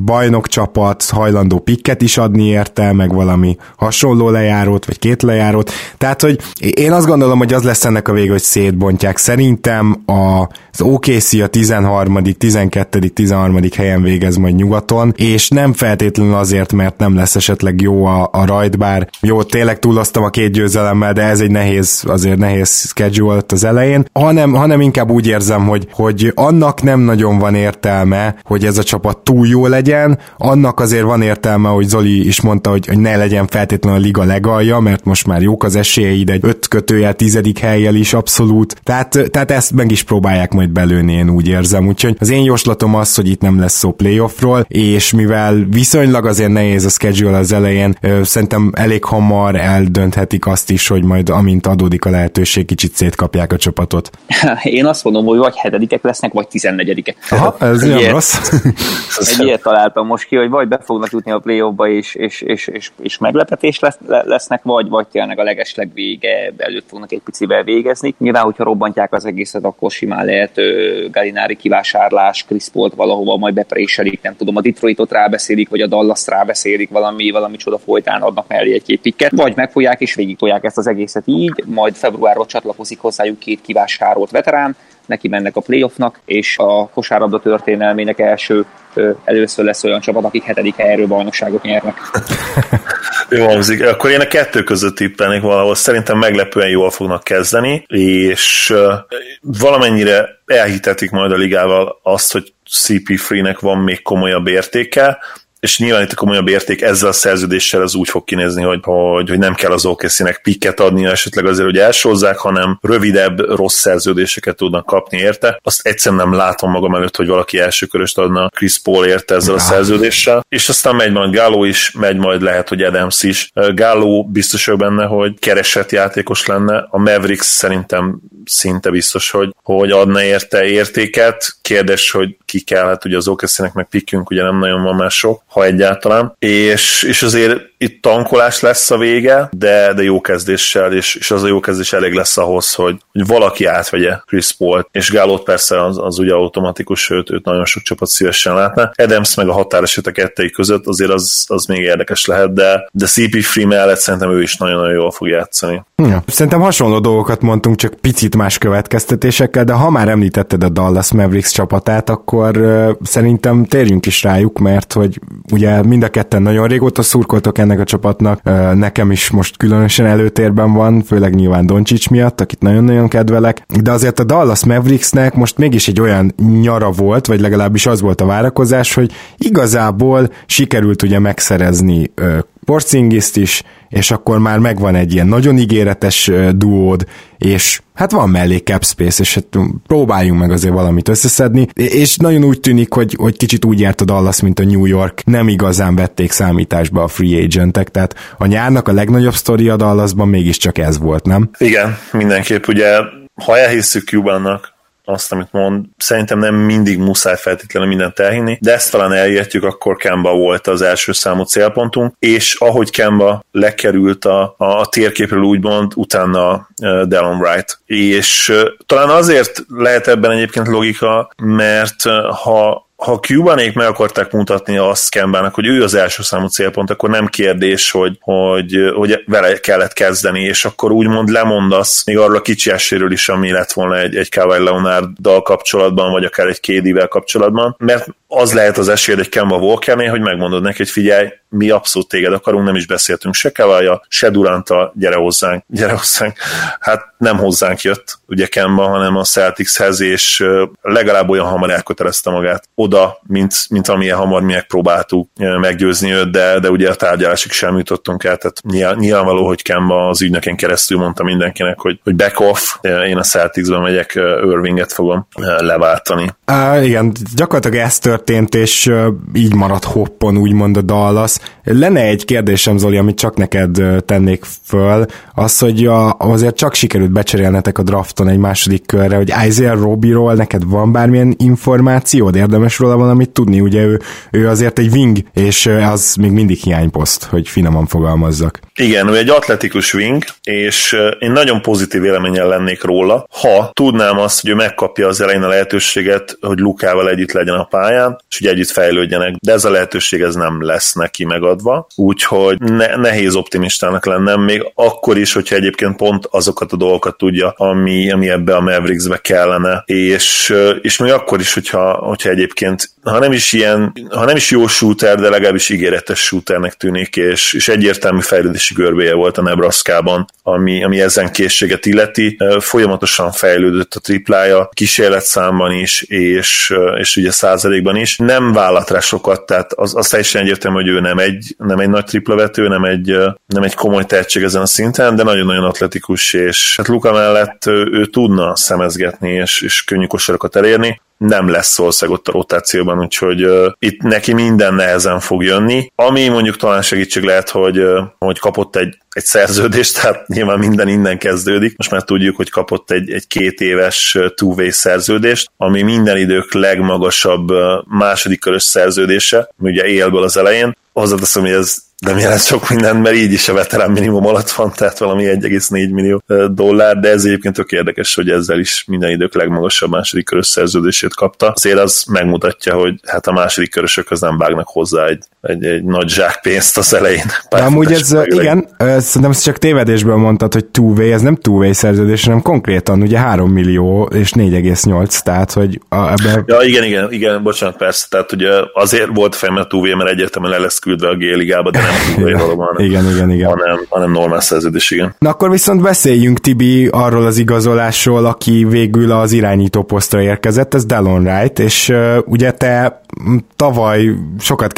bajnok csapat hajlandó pikket is adni érte, meg valami hasonló lejárót, vagy két lejárót. Tehát, hogy én azt gondolom, hogy az lesz ennek a vége, hogy szétbontják. Szerintem az OKC a 13., 12., 13. helyen végez majd nyugaton, és nem feltétlenül azért, mert nem lesz esetleg jó a, a rajt, bár jó, tényleg túloztam a két győzelemmel, de ez egy nehéz, azért nehéz schedule az elején, hanem, hanem inkább úgy érzem, hogy, hogy annak nem nagyon van értelme, hogy ez a csapat túl jó legyen, annak azért van értelme, hogy Zoli is mondta, hogy, hogy ne legyen feltétlenül a liga legalja, mert most már jók az esélyeid egy öt kötőjel, tizedik helyjel is abszolút, tehát, tehát ezt meg is próbálják majd belőni, én úgy érzem, úgyhogy az én jóslatom az, hogy itt nem lesz szó playoffról, és mivel viszonylag azért nehéz a schedule az elején, szerintem elég hamar eldönthetik azt is, hogy majd amint adódik a lehetőség, kicsit szétkapják a csapatot. [laughs] Én azt mondom, hogy vagy hetedikek lesznek, vagy tizennegyedikek. Aha, ez egy ilyet, rossz. [laughs] egy ilyet találtam most ki, hogy vagy be fognak jutni a play és, és, és, és, és meglepetés lesz, lesznek, vagy, vagy tényleg a legesleg vége előtt fognak egy picivel végezni. Nyilván, hogyha robbantják az egészet, akkor simán lehet Galinári kivásárlás, Chris Paul valahova majd bepréselik, nem tudom, a Detroitot rábeszélik, vagy a Dallas rábeszélik valami, valami csoda folytán adnak mellé egy-két pikket, vagy megfogják és végig ezt az egészet így, majd februárban csatlakozik hozzájuk két kivásárolt veterán, neki mennek a playoffnak, és a kosárlabda történelmének első először lesz olyan csapat, akik hetedik helyről bajnokságot nyernek. [laughs] Jó hangzik. Akkor én a kettő között tippelnék valahol. Szerintem meglepően jól fognak kezdeni, és valamennyire elhitetik majd a ligával azt, hogy CP3-nek van még komolyabb értéke, és nyilván itt a komolyabb érték ezzel a szerződéssel az úgy fog kinézni, hogy, hogy, hogy nem kell az okc pikket adni esetleg azért, hogy elsozzák, hanem rövidebb, rossz szerződéseket tudnak kapni érte. Azt egyszerűen nem látom magam előtt, hogy valaki első köröst adna Chris Paul érte ezzel a szerződéssel. És aztán megy majd Gáló is, megy majd lehet, hogy Adams is. Gáló biztos vagyok benne, hogy keresett játékos lenne. A Mavericks szerintem szinte biztos, hogy, hogy adna érte értéket. Kérdés, hogy ki kell, hát ugye az okc meg pikkünk, ugye nem nagyon van más sok ha egyáltalán. És, és azért itt tankolás lesz a vége, de, de jó kezdéssel, és, és az a jó kezdés elég lesz ahhoz, hogy, hogy valaki átvegye Chris Paul-t, és Gálót persze az, az ugye automatikus, sőt, őt nagyon sok csapat szívesen látna. Adams meg a határeset a kettei között azért az, az még érdekes lehet, de, de CP3 mellett szerintem ő is nagyon-nagyon jól fog játszani. Ja. Szerintem hasonló dolgokat mondtunk, csak picit más következtetésekkel, de ha már említetted a Dallas Mavericks csapatát, akkor uh, szerintem térjünk is rájuk, mert hogy ugye mind a ketten nagyon régóta szurkoltok ennek a csapatnak, nekem is most különösen előtérben van, főleg nyilván Doncsics miatt, akit nagyon-nagyon kedvelek, de azért a Dallas Mavericksnek most mégis egy olyan nyara volt, vagy legalábbis az volt a várakozás, hogy igazából sikerült ugye megszerezni Porcingiszt is, és akkor már megvan egy ilyen nagyon ígéretes duód, és hát van mellé cap space, és hát próbáljunk meg azért valamit összeszedni, és nagyon úgy tűnik, hogy, hogy kicsit úgy járt a Dallas, mint a New York, nem igazán vették számításba a free agentek, tehát a nyárnak a legnagyobb sztori a Dallasban mégiscsak ez volt, nem? Igen, mindenképp. Ugye, ha elhisszük Cubannak, azt, amit mond. Szerintem nem mindig muszáj feltétlenül mindent elhinni, de ezt talán elértjük, akkor Kemba volt az első számú célpontunk, és ahogy Kemba lekerült a, a térképről úgymond, utána uh, Delon Wright. És uh, talán azért lehet ebben egyébként logika, mert uh, ha ha Cubanék meg akarták mutatni azt Kembának, hogy ő az első számú célpont, akkor nem kérdés, hogy, hogy, hogy vele kellett kezdeni, és akkor úgymond lemondasz még arról a kicsi eséről is, ami lett volna egy, egy Kawhi Leonard-dal kapcsolatban, vagy akár egy KD-vel kapcsolatban, mert az lehet az esély egy Kemba Walkernél, hogy megmondod neki, hogy figyelj, mi abszolút téged akarunk, nem is beszéltünk se Kevája, se Duranta, gyere hozzánk, gyere hozzánk. Hát nem hozzánk jött, ugye Kemba, hanem a Celticshez, és legalább olyan hamar elkötelezte magát oda, mint, mint amilyen hamar mi megpróbáltuk meggyőzni őt, de, de ugye a tárgyalásig sem jutottunk el, tehát nyilvánvaló, hogy Kemba az ügynökén keresztül mondta mindenkinek, hogy, hogy back off, én a Celticsben megyek, Irvinget fogom leváltani. Uh, igen, gyakorlatilag ez tört történt, és így maradt hoppon, úgymond a Dallas. Lenne egy kérdésem, Zoli, amit csak neked tennék föl, az, hogy a, azért csak sikerült becserélnetek a drafton egy második körre, hogy Isaiah Robbie-ról neked van bármilyen információd, érdemes róla valamit tudni, ugye ő, ő azért egy wing, és az még mindig hiányposzt, hogy finoman fogalmazzak. Igen, ő egy atletikus wing, és én nagyon pozitív véleménnyel lennék róla, ha tudnám azt, hogy ő megkapja az elején a lehetőséget, hogy Lukával együtt legyen a pályán, és hogy együtt fejlődjenek, de ez a lehetőség ez nem lesz neki megadva, úgyhogy ne, nehéz optimistának lennem, még akkor is, hogyha egyébként pont azokat a dolgokat tudja, ami, ami ebbe a Mavericksbe kellene, és, és még akkor is, hogyha, hogyha egyébként, ha nem is ilyen, ha nem is jó shooter, de legalábbis ígéretes shooternek tűnik, és, és egyértelmű fejlődési görbéje volt a Nebraska-ban, ami, ami ezen készséget illeti. Folyamatosan fejlődött a triplája, kísérletszámban is, és, és ugye százalékban is. Nem vállat rá sokat, tehát az, az teljesen egyértelmű, hogy ő nem egy, nem egy nagy triplavető, nem egy, nem egy komoly tehetség ezen a szinten, de nagyon-nagyon atletikus, és hát Luka mellett ő, ő tudna szemezgetni, és, és könnyű kosarakat elérni nem lesz Szolszeg ott a rotációban, úgyhogy uh, itt neki minden nehezen fog jönni. Ami mondjuk talán segítség lehet, hogy, uh, hogy kapott egy, egy szerződést, tehát nyilván minden innen kezdődik. Most már tudjuk, hogy kapott egy, egy két éves two-way szerződést, ami minden idők legmagasabb uh, második körös szerződése, ugye élből az elején. Hozzáteszem, hogy ez nem jelent sok mindent, mert így is a veterán minimum alatt van, tehát valami 1,4 millió dollár, de ez egyébként tök érdekes, hogy ezzel is minden idők legmagasabb második körös szerződését kapta. Azért az megmutatja, hogy hát a második körösök az nem vágnak hozzá egy, egy, egy nagy zsák pénzt az elején. De amúgy ez, igen, szerintem ezt csak tévedésből mondtad, hogy two-way, ez nem two-way szerződés, hanem konkrétan ugye 3 millió és 4,8, tehát hogy a, ebbe... Ja, igen, igen, igen, bocsánat, persze, tehát ugye azért volt fejemben a two mert egyértelműen le lesz küldve a G-ligába, de nem [laughs] valóban, igen, igen, igen. Hanem, hanem normál szerződés, igen. Na akkor viszont beszéljünk, Tibi, arról az igazolásról, aki végül az irányító posztra érkezett, ez Delon Wright, és uh, ugye te tavaly sokat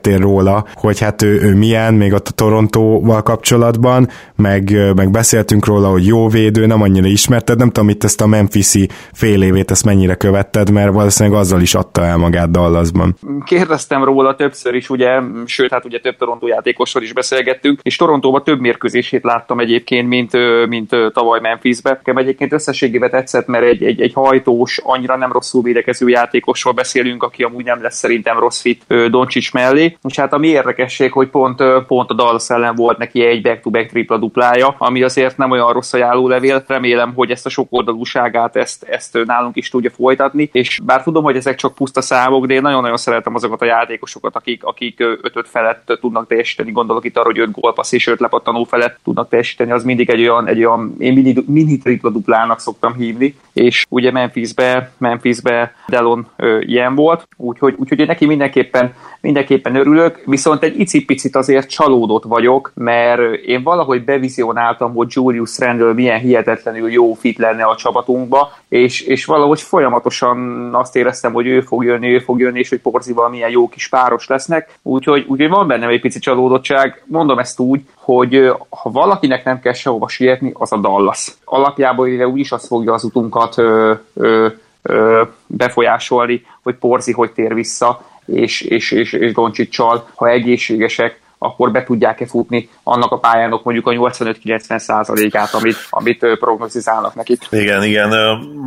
kérdezgettél róla, hogy hát ő, ő milyen, még ott a Torontóval kapcsolatban, meg, meg beszéltünk róla, hogy jó védő, nem annyira ismerted, nem tudom, itt ezt a Memphisi fél évét, ezt mennyire követted, mert valószínűleg azzal is adta el magát Dallasban. Kérdeztem róla többször is, ugye, sőt, hát ugye több Toronto játékosról is beszélgettünk, és Torontóban több mérkőzését láttam egyébként, mint, mint tavaly Memphisbe. Nekem egyébként összességében tetszett, mert egy, egy, egy hajtós, annyira nem rosszul védekező játékosról beszélünk, aki amúgy nem lesz szerintem rossz fit Doncsics mellé. És hát ami érdekesség, hogy pont, pont a Dallas ellen volt neki egy back-to-back tripla duplája, ami azért nem olyan rossz levél. Remélem, hogy ezt a sok oldalúságát ezt, ezt nálunk is tudja folytatni. És bár tudom, hogy ezek csak puszta számok, de én nagyon-nagyon szeretem azokat a játékosokat, akik, akik ötöt felett tudnak teljesíteni. Gondolok itt arra, hogy öt gólpassz és öt lepattanó felett tudnak teljesíteni. Az mindig egy olyan, egy olyan én mini, mini tripla duplának szoktam hívni. És ugye Memphisbe, Memphisbe Delon ö, ilyen volt, úgyhogy, úgyhogy neki mindenképpen, mindenképpen örülök, viszont egy icipicit azért csalódott vagyok, mert én valahogy bevizionáltam, hogy Julius Randle milyen hihetetlenül jó fit lenne a csapatunkba, és, és valahogy folyamatosan azt éreztem, hogy ő fog jönni, ő fog jönni, és hogy Porzival milyen jó kis páros lesznek, úgyhogy, úgyhogy van bennem egy pici csalódottság, mondom ezt úgy, hogy ha valakinek nem kell sehova sietni, az a Dallas. Alapjában ugye úgyis azt fogja az utunkat ö, ö, ö, befolyásolni, hogy Porzi hogy tér vissza, és, és, és, és Doncsicsal, ha egészségesek, akkor be tudják-e futni annak a pályának mondjuk a 85-90 százalékát, amit, amit prognozizálnak neki. Igen, igen.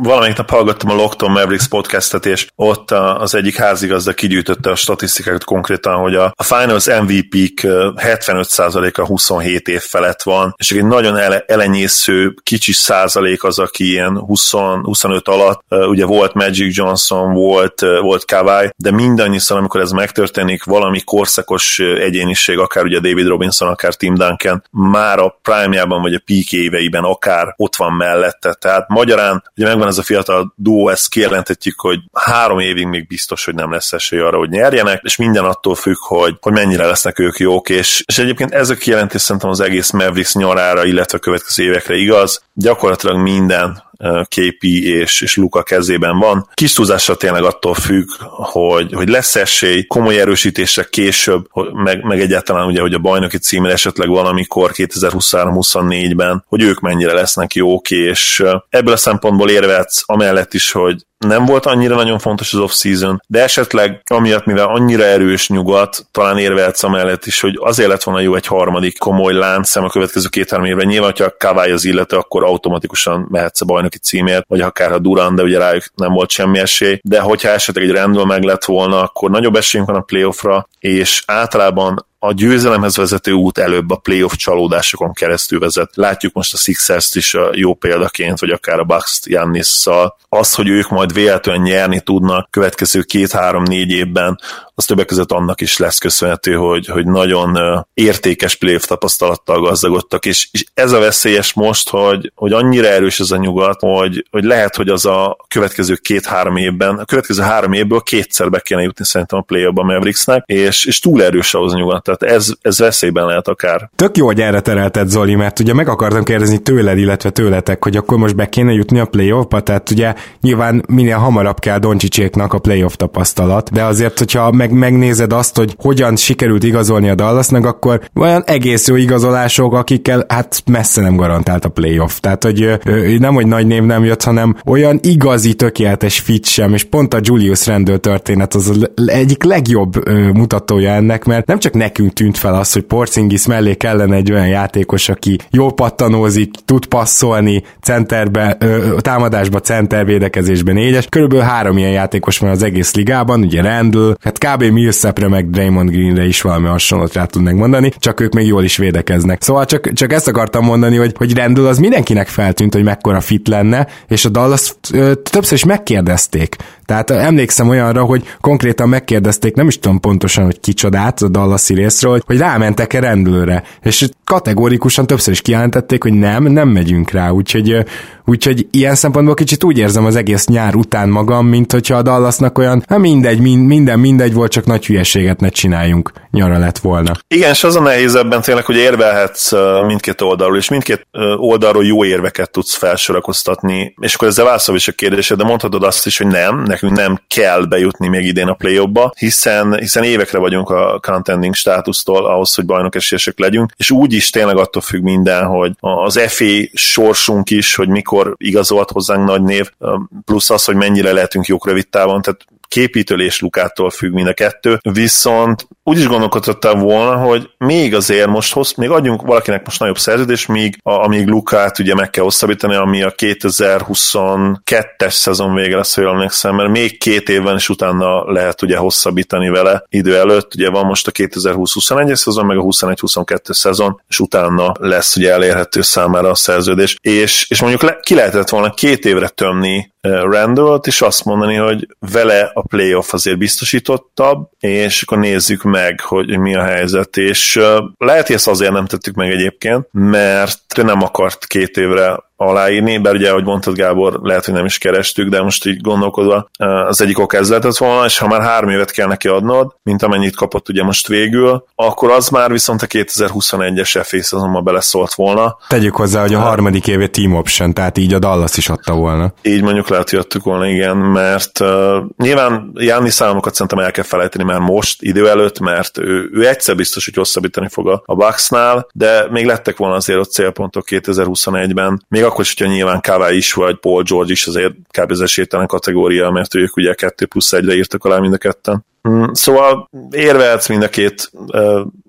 Valamelyik nap hallgattam a Lockton Mavericks podcastet, és ott az egyik házigazda kigyűjtötte a statisztikákat konkrétan, hogy a Finals MVP-k 75%-a 27 év felett van, és egy nagyon ele- elenyésző kicsi százalék az, aki ilyen 20, 25 alatt, ugye volt Magic Johnson, volt, volt Kawai, de mindannyiszor, amikor ez megtörténik, valami korszakos egyéniség akár ugye David Robinson, akár Tim Duncan már a prime-jában vagy a peak éveiben akár ott van mellette. Tehát magyarán ugye megvan ez a fiatal duó, ezt kijelenthetjük, hogy három évig még biztos, hogy nem lesz esély arra, hogy nyerjenek, és minden attól függ, hogy, hogy mennyire lesznek ők jók, és, és egyébként ez a kijelentés szerintem az egész Mavericks nyarára, illetve a következő évekre igaz. Gyakorlatilag minden képi és, és Luka kezében van. Kis túlzással tényleg attól függ, hogy, hogy lesz esély komoly erősítésre később, meg, meg egyáltalán ugye, hogy a bajnoki címre esetleg valamikor 2023-24-ben, hogy ők mennyire lesznek jók, és ebből a szempontból érvetsz amellett is, hogy nem volt annyira nagyon fontos az off-season, de esetleg amiatt, mivel annyira erős nyugat, talán érvehetsz amellett is, hogy azért lett volna jó egy harmadik komoly láncszem a következő két-három évben. Nyilván, hogyha a Kavály az illető, akkor automatikusan mehetsz a bajnoki címért, vagy akár a Durán, de ugye rájuk nem volt semmi esély. De hogyha esetleg egy rendről meg lett volna, akkor nagyobb esélyünk van a playoffra, és általában a győzelemhez vezető út előbb a playoff csalódásokon keresztül vezet. Látjuk most a Sixers-t is a jó példaként, vagy akár a Bucks-t Jannisszal. Az, hogy ők majd véletlenül nyerni tudnak következő két-három-négy évben, az többek között annak is lesz köszönhető, hogy, hogy nagyon értékes playoff tapasztalattal gazdagodtak, és, és ez a veszélyes most, hogy, hogy annyira erős ez a nyugat, hogy, hogy lehet, hogy az a következő két-három évben, a következő három évből kétszer be kéne jutni szerintem a play-offba Mavericksnek, és, és túl erős ahhoz a nyugat tehát ez, ez veszélyben lehet akár. Tök jó, hogy erre terelted Zoli, mert ugye meg akartam kérdezni tőled, illetve tőletek, hogy akkor most be kéne jutni a playoffba, tehát ugye nyilván minél hamarabb kell Doncsicséknak a playoff tapasztalat, de azért, hogyha meg, megnézed azt, hogy hogyan sikerült igazolni a Dallasnak, akkor olyan egész jó igazolások, akikkel hát messze nem garantált a playoff. Tehát, hogy nem, hogy nagy név nem jött, hanem olyan igazi, tökéletes fit sem, és pont a Julius Randall történet az, egyik legjobb mutatója ennek, mert nem csak nekünk nekünk tűnt fel az, hogy Porzingis mellé kellene egy olyan játékos, aki jól pattanózik, tud passzolni, centerbe, ö, támadásba, center, védekezésbe négyes. Körülbelül három ilyen játékos van az egész ligában, ugye Randall, hát kb. Millsapre meg Draymond Greenre is valami hasonlót rá tudnak mondani, csak ők még jól is védekeznek. Szóval csak, csak ezt akartam mondani, hogy, hogy Randall az mindenkinek feltűnt, hogy mekkora fit lenne, és a Dallas ö, többször is megkérdezték. Tehát emlékszem olyanra, hogy konkrétan megkérdezték, nem is tudom pontosan, hogy kicsodát a Dallas részről, hogy rámentek-e rendőrre. És kategórikusan többször is kijelentették, hogy nem, nem megyünk rá. Úgyhogy, úgyhogy ilyen szempontból kicsit úgy érzem az egész nyár után magam, mint hogyha a Dallasnak olyan, hát mindegy, minden mindegy volt, csak nagy hülyeséget ne csináljunk nyara lett volna. Igen, és az a nehéz ebben tényleg, hogy érvelhetsz mindkét oldalról, és mindkét oldalról jó érveket tudsz felsorakoztatni, és akkor ezzel válaszol is a kérdésed, de mondhatod azt is, hogy nem, nekünk nem kell bejutni még idén a play hiszen, hiszen évekre vagyunk a contending státusztól ahhoz, hogy bajnok legyünk, és úgy is tényleg attól függ minden, hogy az FA sorsunk is, hogy mikor igazolt hozzánk nagy név, plusz az, hogy mennyire lehetünk jók rövid távon, tehát képítőlés Lukától függ mind a kettő, viszont úgy is gondolkodtam volna, hogy még azért most hossz, még adjunk valakinek most nagyobb szerződés, míg a, amíg Lukát ugye meg kell hosszabbítani, ami a 2022-es szezon vége lesz, hogy emlékszem, mert még két évben is utána lehet ugye hosszabbítani vele idő előtt, ugye van most a 2020-21-es szezon, meg a 21-22 szezon, és utána lesz ugye elérhető számára a szerződés, és, és mondjuk le, ki lehetett volna két évre tömni Randall-t, és azt mondani, hogy vele a playoff azért biztosítottabb, és akkor nézzük meg, hogy mi a helyzet, és lehet, hogy ezt azért nem tettük meg egyébként, mert nem akart két évre aláírni, bár ugye, ahogy mondtad Gábor, lehet, hogy nem is kerestük, de most így gondolkodva az egyik ok ez lehetett volna, és ha már három évet kell neki adnod, mint amennyit kapott ugye most végül, akkor az már viszont a 2021-es FA szezonban beleszólt volna. Tegyük hozzá, hogy a harmadik éve team option, tehát így a Dallas is adta volna. Így mondjuk lehet, hogy adtuk volna, igen, mert uh, nyilván Jánni számokat szerintem el kell felejteni már most, idő előtt, mert ő, ő egyszer biztos, hogy hosszabbítani fog a, a Bucksnál, de még lettek volna azért ott célpontok 2021-ben, még akkor is, hogyha nyilván Kawai is, vagy Paul George is azért kb. az esélytelen kategória, mert ők ugye 2 plusz 1-re írtak alá mind a ketten. Mm, szóval érvehetsz mind a két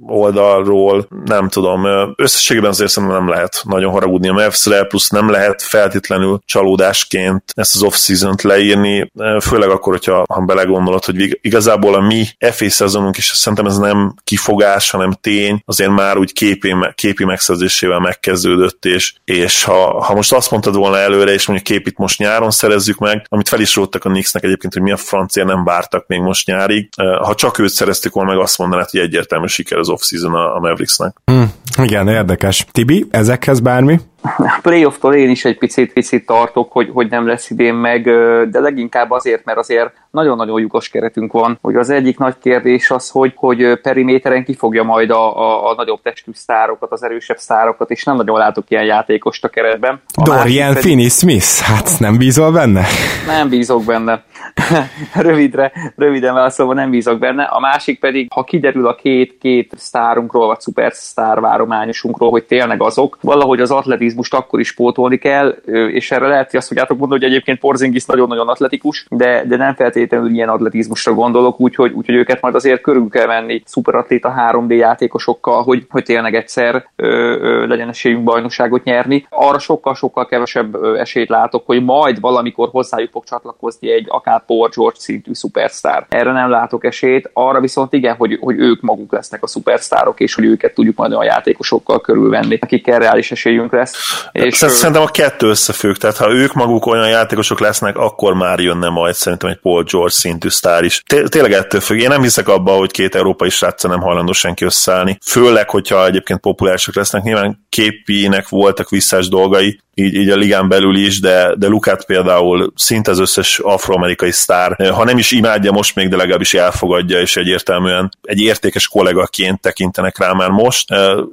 oldalról, nem tudom, összességében azért szerintem nem lehet nagyon haragudni a Mavs-re, plusz nem lehet feltétlenül csalódásként ezt az off-season-t leírni, főleg akkor, hogyha ha belegondolod, hogy igazából a mi FA szezonunk is szerintem ez nem kifogás, hanem tény, azért már úgy képi, képi megszerzésével megkezdődött, és, és ha, ha most azt mondtad volna előre, és mondjuk képit most nyáron szerezzük meg, amit fel is a Knicksnek egyébként, hogy mi a francia nem vártak még most nyárig, ha csak őt szereztük volna meg, azt mondanád, hogy egyértelmű siker az off-season a, a Mavericksnek. Hmm, igen, érdekes. Tibi, ezekhez bármi? A playoff-tól én is egy picit, picit tartok, hogy, hogy nem lesz idén meg, de leginkább azért, mert azért nagyon-nagyon lyukos keretünk van, hogy az egyik nagy kérdés az, hogy, hogy periméteren kifogja majd a, a, a nagyobb testű sztárokat, az erősebb sztárokat, és nem nagyon látok ilyen játékost a keretben. A Dorian pedig... Finney-Smith, hát nem bízol benne? Nem bízok benne. [laughs] Rövidre, röviden válaszolva nem bízok benne. A másik pedig, ha kiderül a két, két sztárunkról, vagy szupersztár várományosunkról, hogy tényleg azok, valahogy az atletizmus atletizmust akkor is pótolni kell, és erre lehet, hogy azt fogjátok mondani, hogy egyébként Porzingis nagyon-nagyon atletikus, de, de nem feltétlenül ilyen atletizmusra gondolok, úgyhogy, úgyhogy őket majd azért körül kell venni szuperatléta 3D játékosokkal, hogy, hogy tényleg egyszer ö, ö, legyen esélyünk bajnokságot nyerni. Arra sokkal-sokkal kevesebb esélyt látok, hogy majd valamikor hozzájuk fog csatlakozni egy akár Paul George szintű szupersztár. Erre nem látok esélyt, arra viszont igen, hogy, hogy ők maguk lesznek a szupersztárok, és hogy őket tudjuk majd a játékosokkal körülvenni, akikkel reális esélyünk lesz. És Szerintem a kettő összefügg, tehát ha ők maguk olyan játékosok lesznek, akkor már jönne majd szerintem egy Paul George szintű sztár is. Tényleg ettől függ. Én nem hiszek abba, hogy két európai srác nem hajlandó senki összeállni. Főleg, hogyha egyébként populárisak lesznek. Nyilván képinek voltak visszás dolgai, így, így a ligán belül is, de, de Lukát például szinte az összes afroamerikai sztár, ha nem is imádja most még, de legalábbis elfogadja, és egyértelműen egy értékes kollégaként tekintenek rá már most.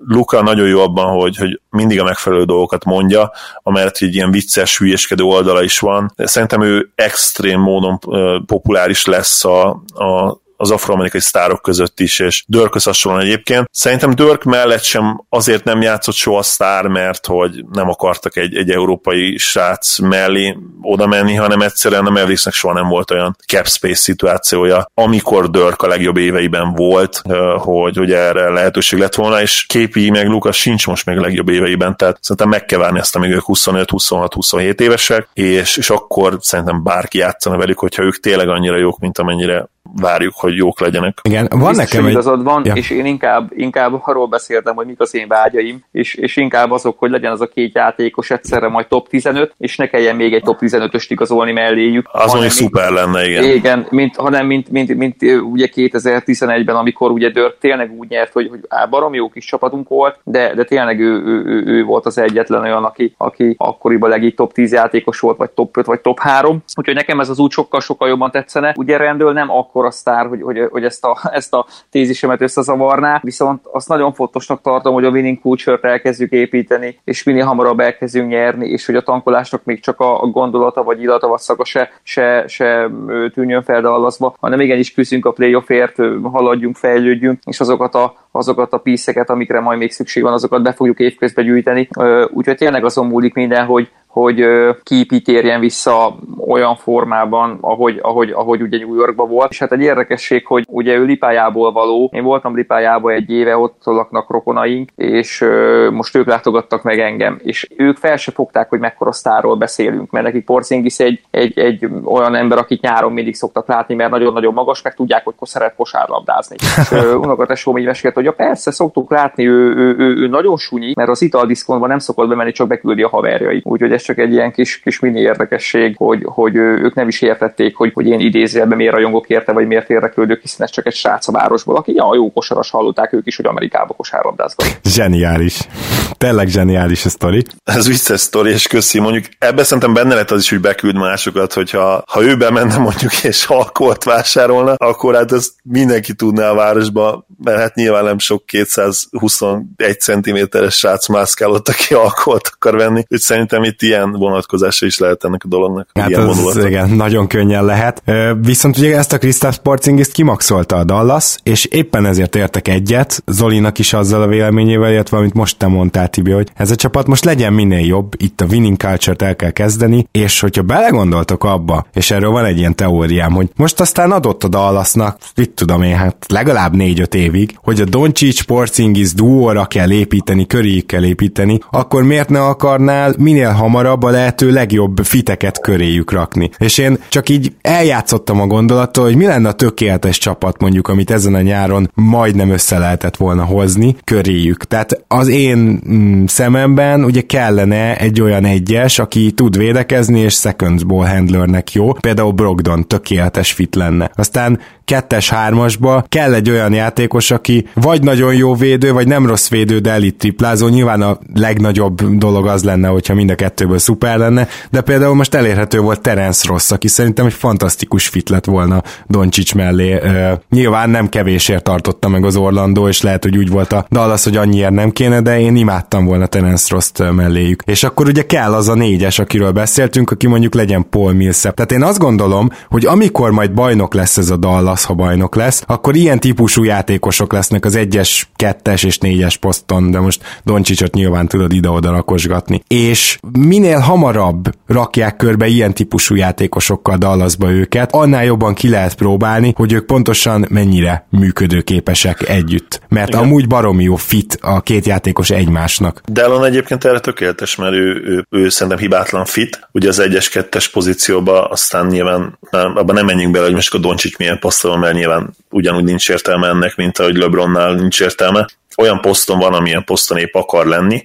Luka nagyon jó abban, hogy, hogy mindig a megfelelő dolgokat mondja, amellett egy ilyen vicces, hülyeskedő oldala is van. Szerintem ő extrém módon populáris lesz a, a az afroamerikai sztárok között is, és Dörkhöz hasonlóan egyébként. Szerintem Dörk mellett sem azért nem játszott soha sztár, mert hogy nem akartak egy, egy európai srác mellé oda menni, hanem egyszerűen a Mavericksnek soha nem volt olyan cap space szituációja, amikor Dörk a legjobb éveiben volt, hogy, hogy erre lehetőség lett volna, és képi meg Lukas sincs most még a legjobb éveiben, tehát szerintem meg kell várni ezt, amíg ők 25, 26, 27 évesek, és, és akkor szerintem bárki játszana velük, hogyha ők tényleg annyira jók, mint amennyire várjuk, hogy jók legyenek. Igen, van Biztos, nekem egy... igazad van, ja. és én inkább, inkább arról beszéltem, hogy mik az én vágyaim, és, és inkább azok, hogy legyen az a két játékos egyszerre majd top 15, és ne kelljen még egy top 15-öst igazolni melléjük. Az mondjuk szuper lenne, igen. Igen, mint, hanem mint, mint, mint, mint ugye 2011-ben, amikor ugye Dörk tényleg úgy nyert, hogy, hogy á, barom jó kis csapatunk volt, de, de tényleg ő, ő, ő, ő, volt az egyetlen olyan, aki, aki akkoriban legjobb top 10 játékos volt, vagy top 5, vagy top 3. Úgyhogy nekem ez az úgy sokkal-sokkal jobban tetszene. Ugye rendől nem akkor akkora sztár, hogy, hogy, hogy ezt, a, ezt a tézisemet összezavarná, viszont azt nagyon fontosnak tartom, hogy a winning culture elkezdjük építeni, és minél hamarabb elkezdjünk nyerni, és hogy a tankolásnak még csak a, gondolata, vagy illata, vagy szaga se, se, se tűnjön feldallaszba, hanem igenis küzdünk a playoffért, haladjunk, fejlődjünk, és azokat a, azokat a píszeket, amikre majd még szükség van, azokat be fogjuk évközben gyűjteni. Úgyhogy tényleg azon múlik minden, hogy, hogy Kipi térjen vissza olyan formában, ahogy, ahogy, ahogy ugye New Yorkban volt. És hát egy érdekesség, hogy ugye ő Lipájából való, én voltam Lipájában egy éve, ott laknak rokonaink, és most ők látogattak meg engem, és ők fel se fogták, hogy mekkora sztárról beszélünk, mert neki Porzingis egy, egy, egy olyan ember, akit nyáron mindig szoktak látni, mert nagyon-nagyon magas, meg tudják, hogy szeret kosárlabdázni. [laughs] Unokatesóm így mesélt, hogy ja persze, szoktuk látni, ő, ő, ő, ő nagyon sunyi, mert az italdiszkontban nem szokott bemenni, csak beküldi a haverjai. Úgyhogy ez csak egy ilyen kis, kis mini érdekesség, hogy, hogy ők nem is értették, hogy, hogy én idézőjelben miért rajongok érte, vagy miért érdeklődök, hiszen ez csak egy srác a városból, aki ja, jó kosaras hallották ők is, hogy Amerikába kosárlabdáznak. Zseniális. Tényleg zseniális a sztori. Ez vicces sztori, és köszi. Mondjuk ebben szerintem benne lett az is, hogy beküld másokat, hogyha ha ő bemenne mondjuk és alkoholt vásárolna, akkor hát ezt mindenki tudná a városba, mert hát nyilván nem sok 221 cm-es srác mászkálott, aki alkoholt akar venni. Úgyhogy szerintem itt ilyen vonatkozása is lehet ennek a dolognak. Hát ilyen az, igen, nagyon könnyen lehet. Viszont ugye ezt a Kristaps Porzingist kimaxolta a Dallas, és éppen ezért értek egyet, Zolinak is azzal a véleményével, illetve amit most te mondtál, Tibi, hogy ez a csapat most legyen minél jobb, itt a winning culture-t el kell kezdeni, és hogyha belegondoltok abba, és erről van egy ilyen teóriám, hogy most aztán adott a Dallasnak, itt tudom én, hát legalább négy-öt évig, hogy a Doncic Porzingis duóra kell építeni, köréig kell építeni, akkor miért ne akarnál minél hamarabb a lehető legjobb fiteket köréjük rakni. És én csak így eljátszottam a gondolattól, hogy mi lenne a tökéletes csapat mondjuk, amit ezen a nyáron majdnem össze lehetett volna hozni köréjük. Tehát az én mm, szememben ugye kellene egy olyan egyes, aki tud védekezni, és second ball handlernek jó. Például Brogdon tökéletes fit lenne. Aztán kettes hármasba kell egy olyan játékos, aki vagy nagyon jó védő, vagy nem rossz védő, de elit triplázó. Nyilván a legnagyobb dolog az lenne, hogyha mind a kettőből szuper lenne, de például most elérhető volt Terence Ross, aki szerintem egy fantasztikus fit lett volna Doncsics mellé. Uh, nyilván nem kevésért tartotta meg az Orlandó, és lehet, hogy úgy volt a Dallas, hogy annyiért nem kéne, de én imádtam volna Terence Ross melléjük. És akkor ugye kell az a négyes, akiről beszéltünk, aki mondjuk legyen Paul Millsap. Tehát én azt gondolom, hogy amikor majd bajnok lesz ez a Dallas, Dallas, ha bajnok lesz, akkor ilyen típusú játékosok lesznek az egyes, kettes és négyes poszton, de most Doncsicsot nyilván tudod ide-oda rakosgatni. És minél hamarabb rakják körbe ilyen típusú játékosokkal Dallasba őket, annál jobban ki lehet próbálni, hogy ők pontosan mennyire működőképesek együtt. Mert Igen. amúgy baromi jó fit a két játékos egymásnak. Dallon egyébként erre tökéletes, mert ő, ő, ő szerintem hibátlan fit, ugye az egyes kettes pozícióba, aztán nyilván abban nem menjünk bele, hogy most a Doncsics milyen posztolom, mert nyilván ugyanúgy nincs értelme ennek, mint ahogy LeBronnál nincs értelme, olyan poszton van, amilyen poszton épp akar lenni,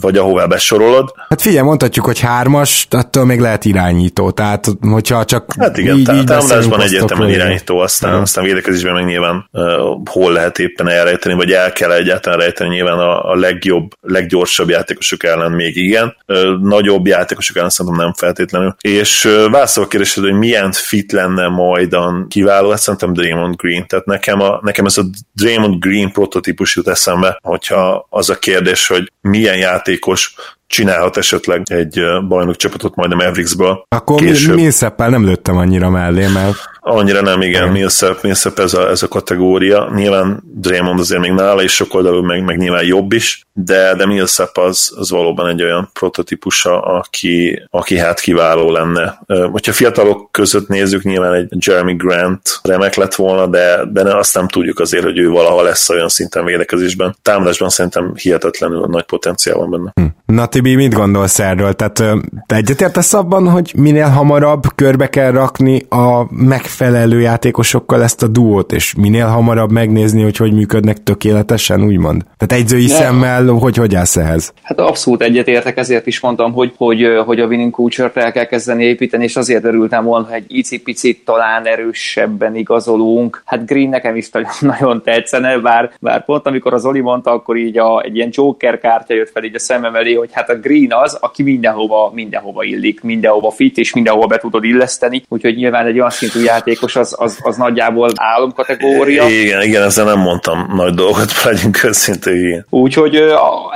vagy ahová besorolod. Hát figyelj, mondhatjuk, hogy hármas, attól még lehet irányító, tehát hogyha csak Hát igen, így, így támadásban egyértelműen irányító, aztán, uh-huh. aztán védekezésben meg nyilván uh, hol lehet éppen elrejteni, vagy el kell egyáltalán rejteni, nyilván a, a legjobb, leggyorsabb játékosok ellen még igen, uh, nagyobb játékosok ellen szerintem nem feltétlenül. És uh, válaszol a kérdésed, hogy milyen fit lenne majdan kiváló, hát szerintem Draymond Green, tehát nekem, a, nekem ez a Draymond Green prototípus jut eszembe, hogyha az a kérdés, hogy milyen játékos csinálhat esetleg egy bajnok csapatot majd a Mavericksből. Akkor később. Millsappel nem lőttem annyira mellé, mert... Annyira nem, igen, Millsap, Millsap ez a, ez a kategória. Nyilván Draymond azért még nála is sok oldalú, meg, meg nyilván jobb is, de, de Millsap az, az valóban egy olyan prototípusa, aki, aki hát kiváló lenne. Hogyha fiatalok között nézzük, nyilván egy Jeremy Grant remek lett volna, de, de azt nem tudjuk azért, hogy ő valaha lesz olyan szinten védekezésben. Támadásban szerintem hihetetlenül nagy potenciál van benne. Hm. Na Tibi, mit gondolsz erről? Tehát te egyetértesz abban, hogy minél hamarabb körbe kell rakni a megfelelő játékosokkal ezt a duót, és minél hamarabb megnézni, hogy hogy működnek tökéletesen, úgymond? Tehát egyzői ne. szemmel, hogy hogy állsz ehhez? Hát abszolút egyetértek, ezért is mondtam, hogy, hogy, hogy a winning culture el kell kezdeni építeni, és azért örültem volna, hogy egy icipicit talán erősebben igazolunk. Hát Green nekem is nagyon, [laughs] nagyon tetszene, bár, bár pont amikor az Oli mondta, akkor így a, egy ilyen Joker kártya jött fel így a szemem elé, hogy hát a Green az, aki mindenhova, mindenhova illik, mindenhova fit, és mindenhova be tudod illeszteni, úgyhogy nyilván egy olyan szintű játékos az, az, az nagyjából álomkategória. Igen, igen, ezzel nem mondtam nagy dolgot, [laughs] legyünk őszintén. Úgyhogy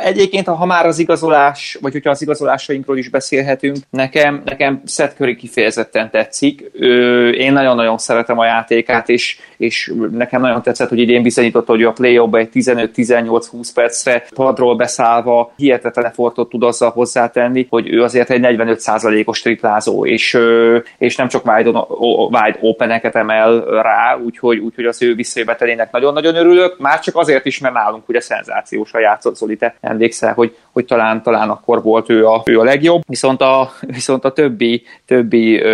egyébként, ha már az igazolás, vagy hogyha az igazolásainkról is beszélhetünk, nekem, nekem Seth Curry kifejezetten tetszik. Én nagyon-nagyon szeretem a játékát, és, és nekem nagyon tetszett, hogy idén bizonyította, hogy a play egy 15-18-20 percre padról beszállva hihetetlen effortot tud azzal hozzátenni, hogy ő azért egy 45%-os triplázó, és, és nem csak wide, wide open-eket emel rá, úgyhogy, úgyhogy az ő visszajövetelének nagyon-nagyon örülök, már csak azért is, mert nálunk ugye szenzációsan játszott Te emlékszel, hogy, hogy talán, talán akkor volt ő a, ő a legjobb, viszont a, viszont a többi, többi ö,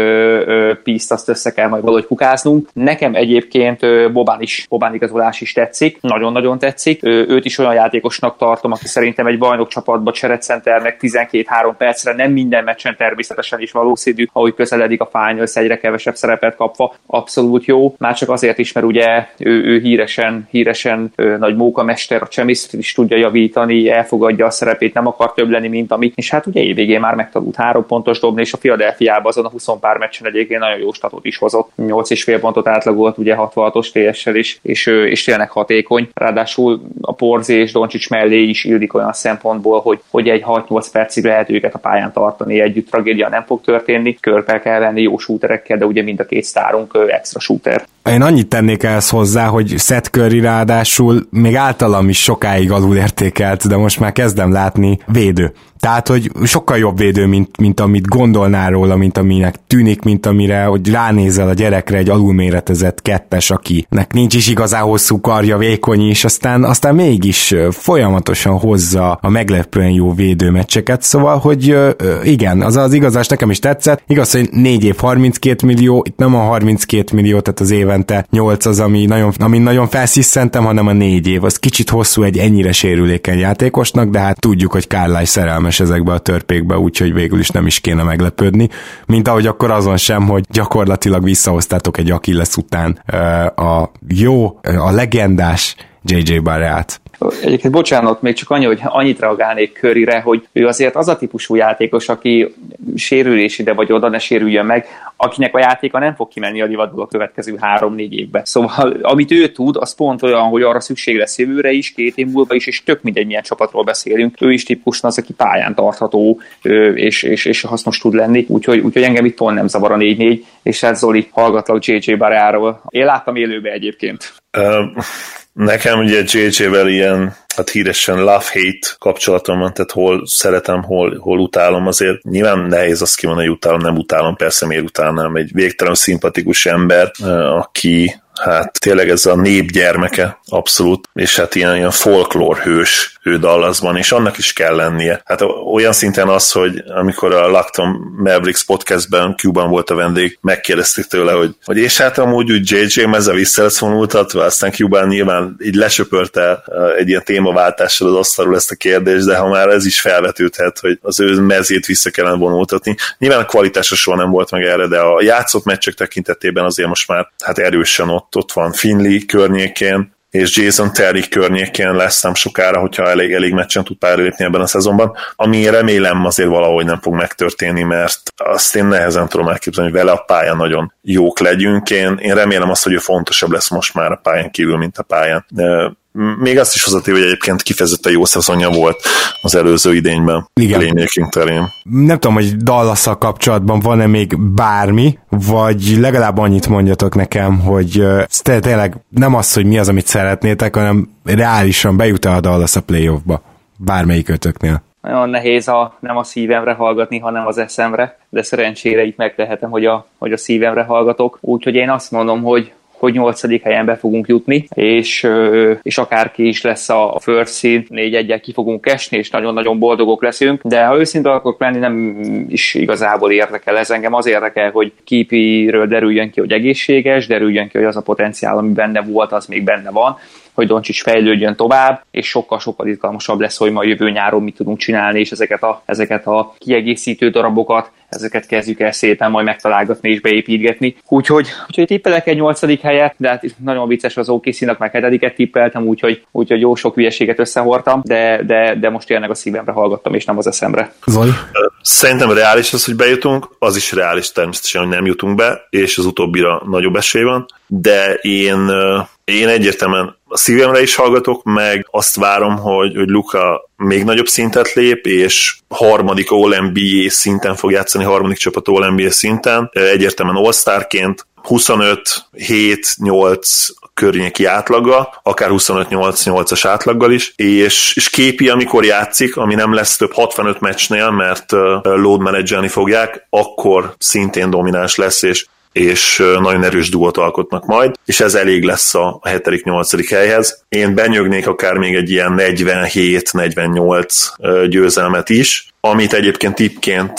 ö, piszt azt össze kell majd valahogy kukáznunk. Nekem egyébként ö, Bobán is, Bobán igazolás is tetszik, nagyon-nagyon tetszik. Ö, őt is olyan játékosnak tartom, aki szerintem egy bajnok csapatba cseretcenternek 12-3 percre, nem minden meccsen természetesen is valószínű, ahogy közeledik a finals egyre kevesebb szerepet kapva, abszolút jó. Már csak azért is, mert ugye ő, ő híresen, híresen ö, nagy mókamester, a csemiszt is tudja javítani, elfogadja a szerepét, nem akar több lenni, mint ami. És hát ugye évvégén már megtanult három pontos dobni, és a Philadelphia azon a 20 pár meccsen egyébként nagyon jó statot is hozott. 8,5 pontot átlagolt ugye 66-os TS-sel is, és, és tényleg hatékony. Ráadásul a Porzé és Doncsics mellé is illik olyan szempontból, hogy, hogy egy 6-8 percig lehet őket a pályán tartani, együtt tragédia nem fog történni, körbe kell venni jó shooterekkel, de ugye mind a két sztárunk extra shooter. Én annyit tennék ehhez hozzá, hogy Seth Curry ráadásul még általam is sokáig alul értékelt, de most már kezdem látni védő. Tehát, hogy sokkal jobb védő, mint, mint amit gondolnál róla, mint aminek tűnik, mint amire, hogy ránézel a gyerekre egy alulméretezett kettes, akinek nincs is igazán hosszú karja, vékony is, aztán, aztán mégis folyamatosan hozza a meglepően jó védőmeccseket, szóval, hogy igen, az az igazás nekem is tetszett. Igaz, hogy 4 év 32 millió, itt nem a 32 millió, tehát az évente 8 az, ami nagyon, ami nagyon felsziszentem, hanem a 4 év. Az kicsit hosszú egy ennyire sérülékeny játékosnak, de hát tudjuk, hogy Kárláj szerelmes szerelmes ezekbe a törpékbe, úgyhogy végül is nem is kéne meglepődni. Mint ahogy akkor azon sem, hogy gyakorlatilag visszahoztátok egy Achilles után a jó, a legendás JJ Barreát. Egyébként bocsánat, még csak annyi, hogy annyit reagálnék Körire, hogy ő azért az a típusú játékos, aki sérülés ide vagy oda, ne sérüljön meg, akinek a játéka nem fog kimenni a divadból a következő három-négy évben. Szóval amit ő tud, az pont olyan, hogy arra szükség lesz jövőre is, két év múlva is, és tök mindegy, milyen csapatról beszélünk. Ő is típusan az, aki pályán tartható, és, és, és hasznos tud lenni. Úgyhogy, úgyhogy engem itt nem zavar a 4-4, és hát Zoli hallgatlak JJ Baráról. Én láttam élőbe egyébként. Nekem ugye JJ-vel ilyen hát híresen love-hate kapcsolatom van, tehát hol szeretem, hol, hol utálom, azért nyilván nehéz azt kimondani, hogy utálom, nem utálom, persze miért utálnám, egy végtelen szimpatikus ember, aki hát tényleg ez a nép gyermeke, abszolút, és hát ilyen, ilyen folklór hős ő Dallasban, és annak is kell lennie. Hát olyan szinten az, hogy amikor a Lacton Mavericks podcastben Cuban volt a vendég, megkérdezték tőle, hogy, hogy és hát amúgy úgy JJ meze vissza lesz vonultatva, aztán Cuban nyilván így lesöpörte egy ilyen témaváltással az asztalról ezt a kérdést, de ha már ez is felvetődhet, hogy az ő mezét vissza kellene vonultatni. Nyilván a kvalitása soha nem volt meg erre, de a játszott meccsek tekintetében azért most már hát erősen ott ott, van Finley környékén, és Jason Terry környékén lesz nem sokára, hogyha elég, elég meccsen tud pályára lépni ebben a szezonban, ami remélem azért valahogy nem fog megtörténni, mert azt én nehezen tudom elképzelni, hogy vele a pályán nagyon jók legyünk. Én, én remélem azt, hogy ő fontosabb lesz most már a pályán kívül, mint a pályán. De még azt is hozzátéve, hogy egyébként kifejezetten jó szezonja volt az előző idényben. Igen. Playmaking terén. Nem tudom, hogy dallas kapcsolatban van-e még bármi, vagy legalább annyit mondjatok nekem, hogy tényleg nem az, hogy mi az, amit szeretnétek, hanem reálisan bejut-e a Dallas a playoffba bármelyik ötöknél. Nagyon nehéz a, nem a szívemre hallgatni, hanem az eszemre, de szerencsére itt megtehetem, hogy a, hogy a szívemre hallgatok. Úgyhogy én azt mondom, hogy hogy nyolcadik helyen be fogunk jutni, és, és akárki is lesz a first seed, négy egyel ki fogunk esni, és nagyon-nagyon boldogok leszünk, de ha őszinte akarok lenni, nem is igazából érdekel ez engem. Az érdekel, hogy Kipiről derüljön ki, hogy egészséges, derüljön ki, hogy az a potenciál, ami benne volt, az még benne van, hogy Doncsics fejlődjön tovább, és sokkal-sokkal izgalmasabb lesz, hogy ma jövő nyáron mit tudunk csinálni, és ezeket a, ezeket a kiegészítő darabokat, ezeket kezdjük el szépen majd megtalálgatni és beépítgetni. Úgyhogy, úgyhogy tippelek egy nyolcadik helyet, de hát nagyon vicces az okc meg hetediket tippeltem, úgyhogy, úgyhogy jó sok hülyeséget összehortam, de, de, de most tényleg a szívemre hallgattam, és nem az eszemre. Zoli? Szerintem reális az, hogy bejutunk, az is reális természetesen, hogy nem jutunk be, és az utóbbira nagyobb esély van, de én, én egyértelműen a szívemre is hallgatok, meg azt várom, hogy, hogy Luka még nagyobb szintet lép, és harmadik All-NBA szinten fog játszani, harmadik csapat All-NBA szinten, egyértelműen All-Starként, 25-7-8 környéki átlaga, akár 25-8-8-as átlaggal is, és, és képi, amikor játszik, ami nem lesz több 65 meccsnél, mert load managelni fogják, akkor szintén domináns lesz, és és nagyon erős duót alkotnak majd, és ez elég lesz a 7.-8. helyhez. Én benyögnék akár még egy ilyen 47-48 győzelmet is, amit egyébként tippként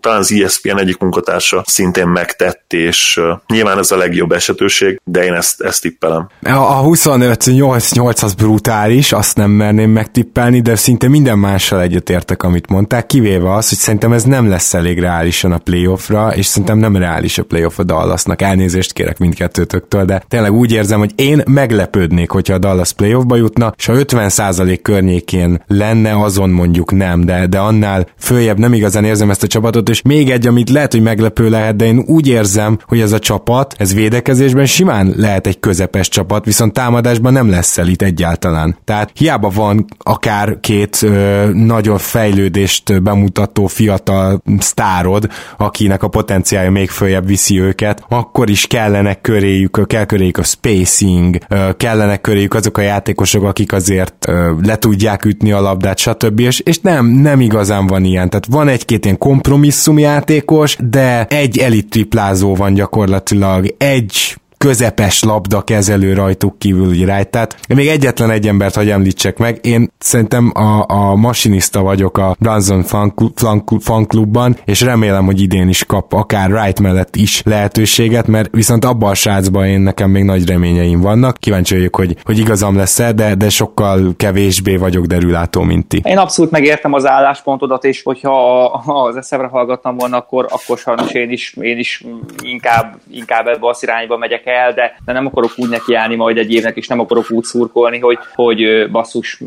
talán az ESPN egyik munkatársa szintén megtett, és nyilván ez a legjobb esetőség, de én ezt, ezt tippelem. A 25-8-8 az brutális, azt nem merném megtippelni, de szinte minden mással egyetértek, amit mondták, kivéve az, hogy szerintem ez nem lesz elég reálisan a playoffra, és szerintem nem reális a playoff a Dallasnak. Elnézést kérek mindkettőtöktől, de tényleg úgy érzem, hogy én meglepődnék, hogyha a Dallas playoffba jutna, és ha 50% környékén lenne, azon mondjuk nem, de, de annál följebb nem igazán érzem ezt a csapatot, és még egy, amit lehet, hogy meglepő lehet, de én úgy érzem, hogy ez a csapat, ez védekezésben simán lehet egy közepes csapat, viszont támadásban nem lesz elit egyáltalán. Tehát hiába van akár két ö, nagyon fejlődést bemutató fiatal sztárod, akinek a potenciálja még följebb viszi őket, akkor is kellene köréjük, kell köréjük a spacing, ö, kellene köréjük azok a játékosok, akik azért ö, le tudják ütni a labdát, stb. És, és nem, nem igazán van van ilyen, tehát van egy-két ilyen kompromisszumjátékos, de egy elit triplázó van gyakorlatilag, egy közepes labda kezelő rajtuk kívül irány. Tehát még egyetlen egy embert hagy említsek meg. Én szerintem a, a masinista vagyok a Branson fan klubban, és remélem, hogy idén is kap akár Wright mellett is lehetőséget, mert viszont abban a srácban én nekem még nagy reményeim vannak. Kíváncsi vagyok, hogy, hogy igazam lesz-e, de, de sokkal kevésbé vagyok derülátó, mint ti. Én abszolút megértem az álláspontodat, és hogyha az eszemre hallgattam volna, akkor, akkor sajnos én is, én is inkább, inkább ebbe az irányba megyek el kell, de, de nem akarok úgy nekiállni majd egy évnek, és nem akarok úgy szurkolni, hogy, hogy basszus,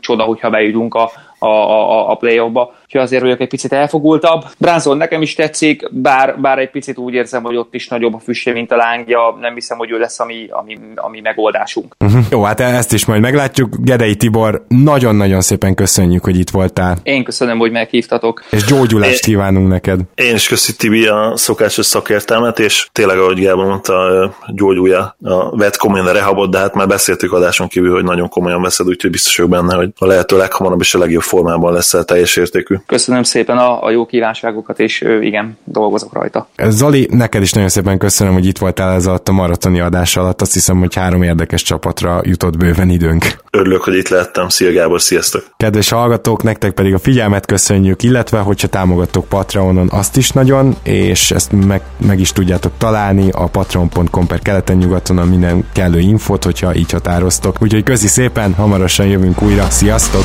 csoda, hogyha bejutunk a, a, a, a play-offba úgyhogy azért vagyok egy picit elfogultabb. Branson nekem is tetszik, bár, bár egy picit úgy érzem, hogy ott is nagyobb a füstje, mint a lángja, nem hiszem, hogy ő lesz a mi, ami, ami megoldásunk. Uh-huh. Jó, hát ezt is majd meglátjuk. Gedei Tibor, nagyon-nagyon szépen köszönjük, hogy itt voltál. Én köszönöm, hogy meghívtatok. És gyógyulást én, kívánunk neked. Én is köszi Tibi a szokásos szakértelmet, és tényleg, ahogy Gábor mondta, gyógyulja a vett komolyan a rehabot, de hát már beszéltük adáson kívül, hogy nagyon komolyan veszed, úgyhogy biztos vagyok benne, hogy a lehető leghamarabb és a legjobb formában lesz teljes értékű. Köszönöm szépen a, a jó kívánságokat, és igen, dolgozok rajta. Zoli, neked is nagyon szépen köszönöm, hogy itt voltál ez alatt a maratoni adás alatt. Azt hiszem, hogy három érdekes csapatra jutott bőven időnk. Örülök, hogy itt lehettem. Szia Gábor, sziasztok! Kedves hallgatók, nektek pedig a figyelmet köszönjük, illetve hogyha támogattok Patreonon, azt is nagyon, és ezt meg, meg is tudjátok találni a patreon.com per keleten-nyugaton a minden kellő infot, hogyha így határoztok. Úgyhogy közi szépen, hamarosan jövünk újra. Sziasztok!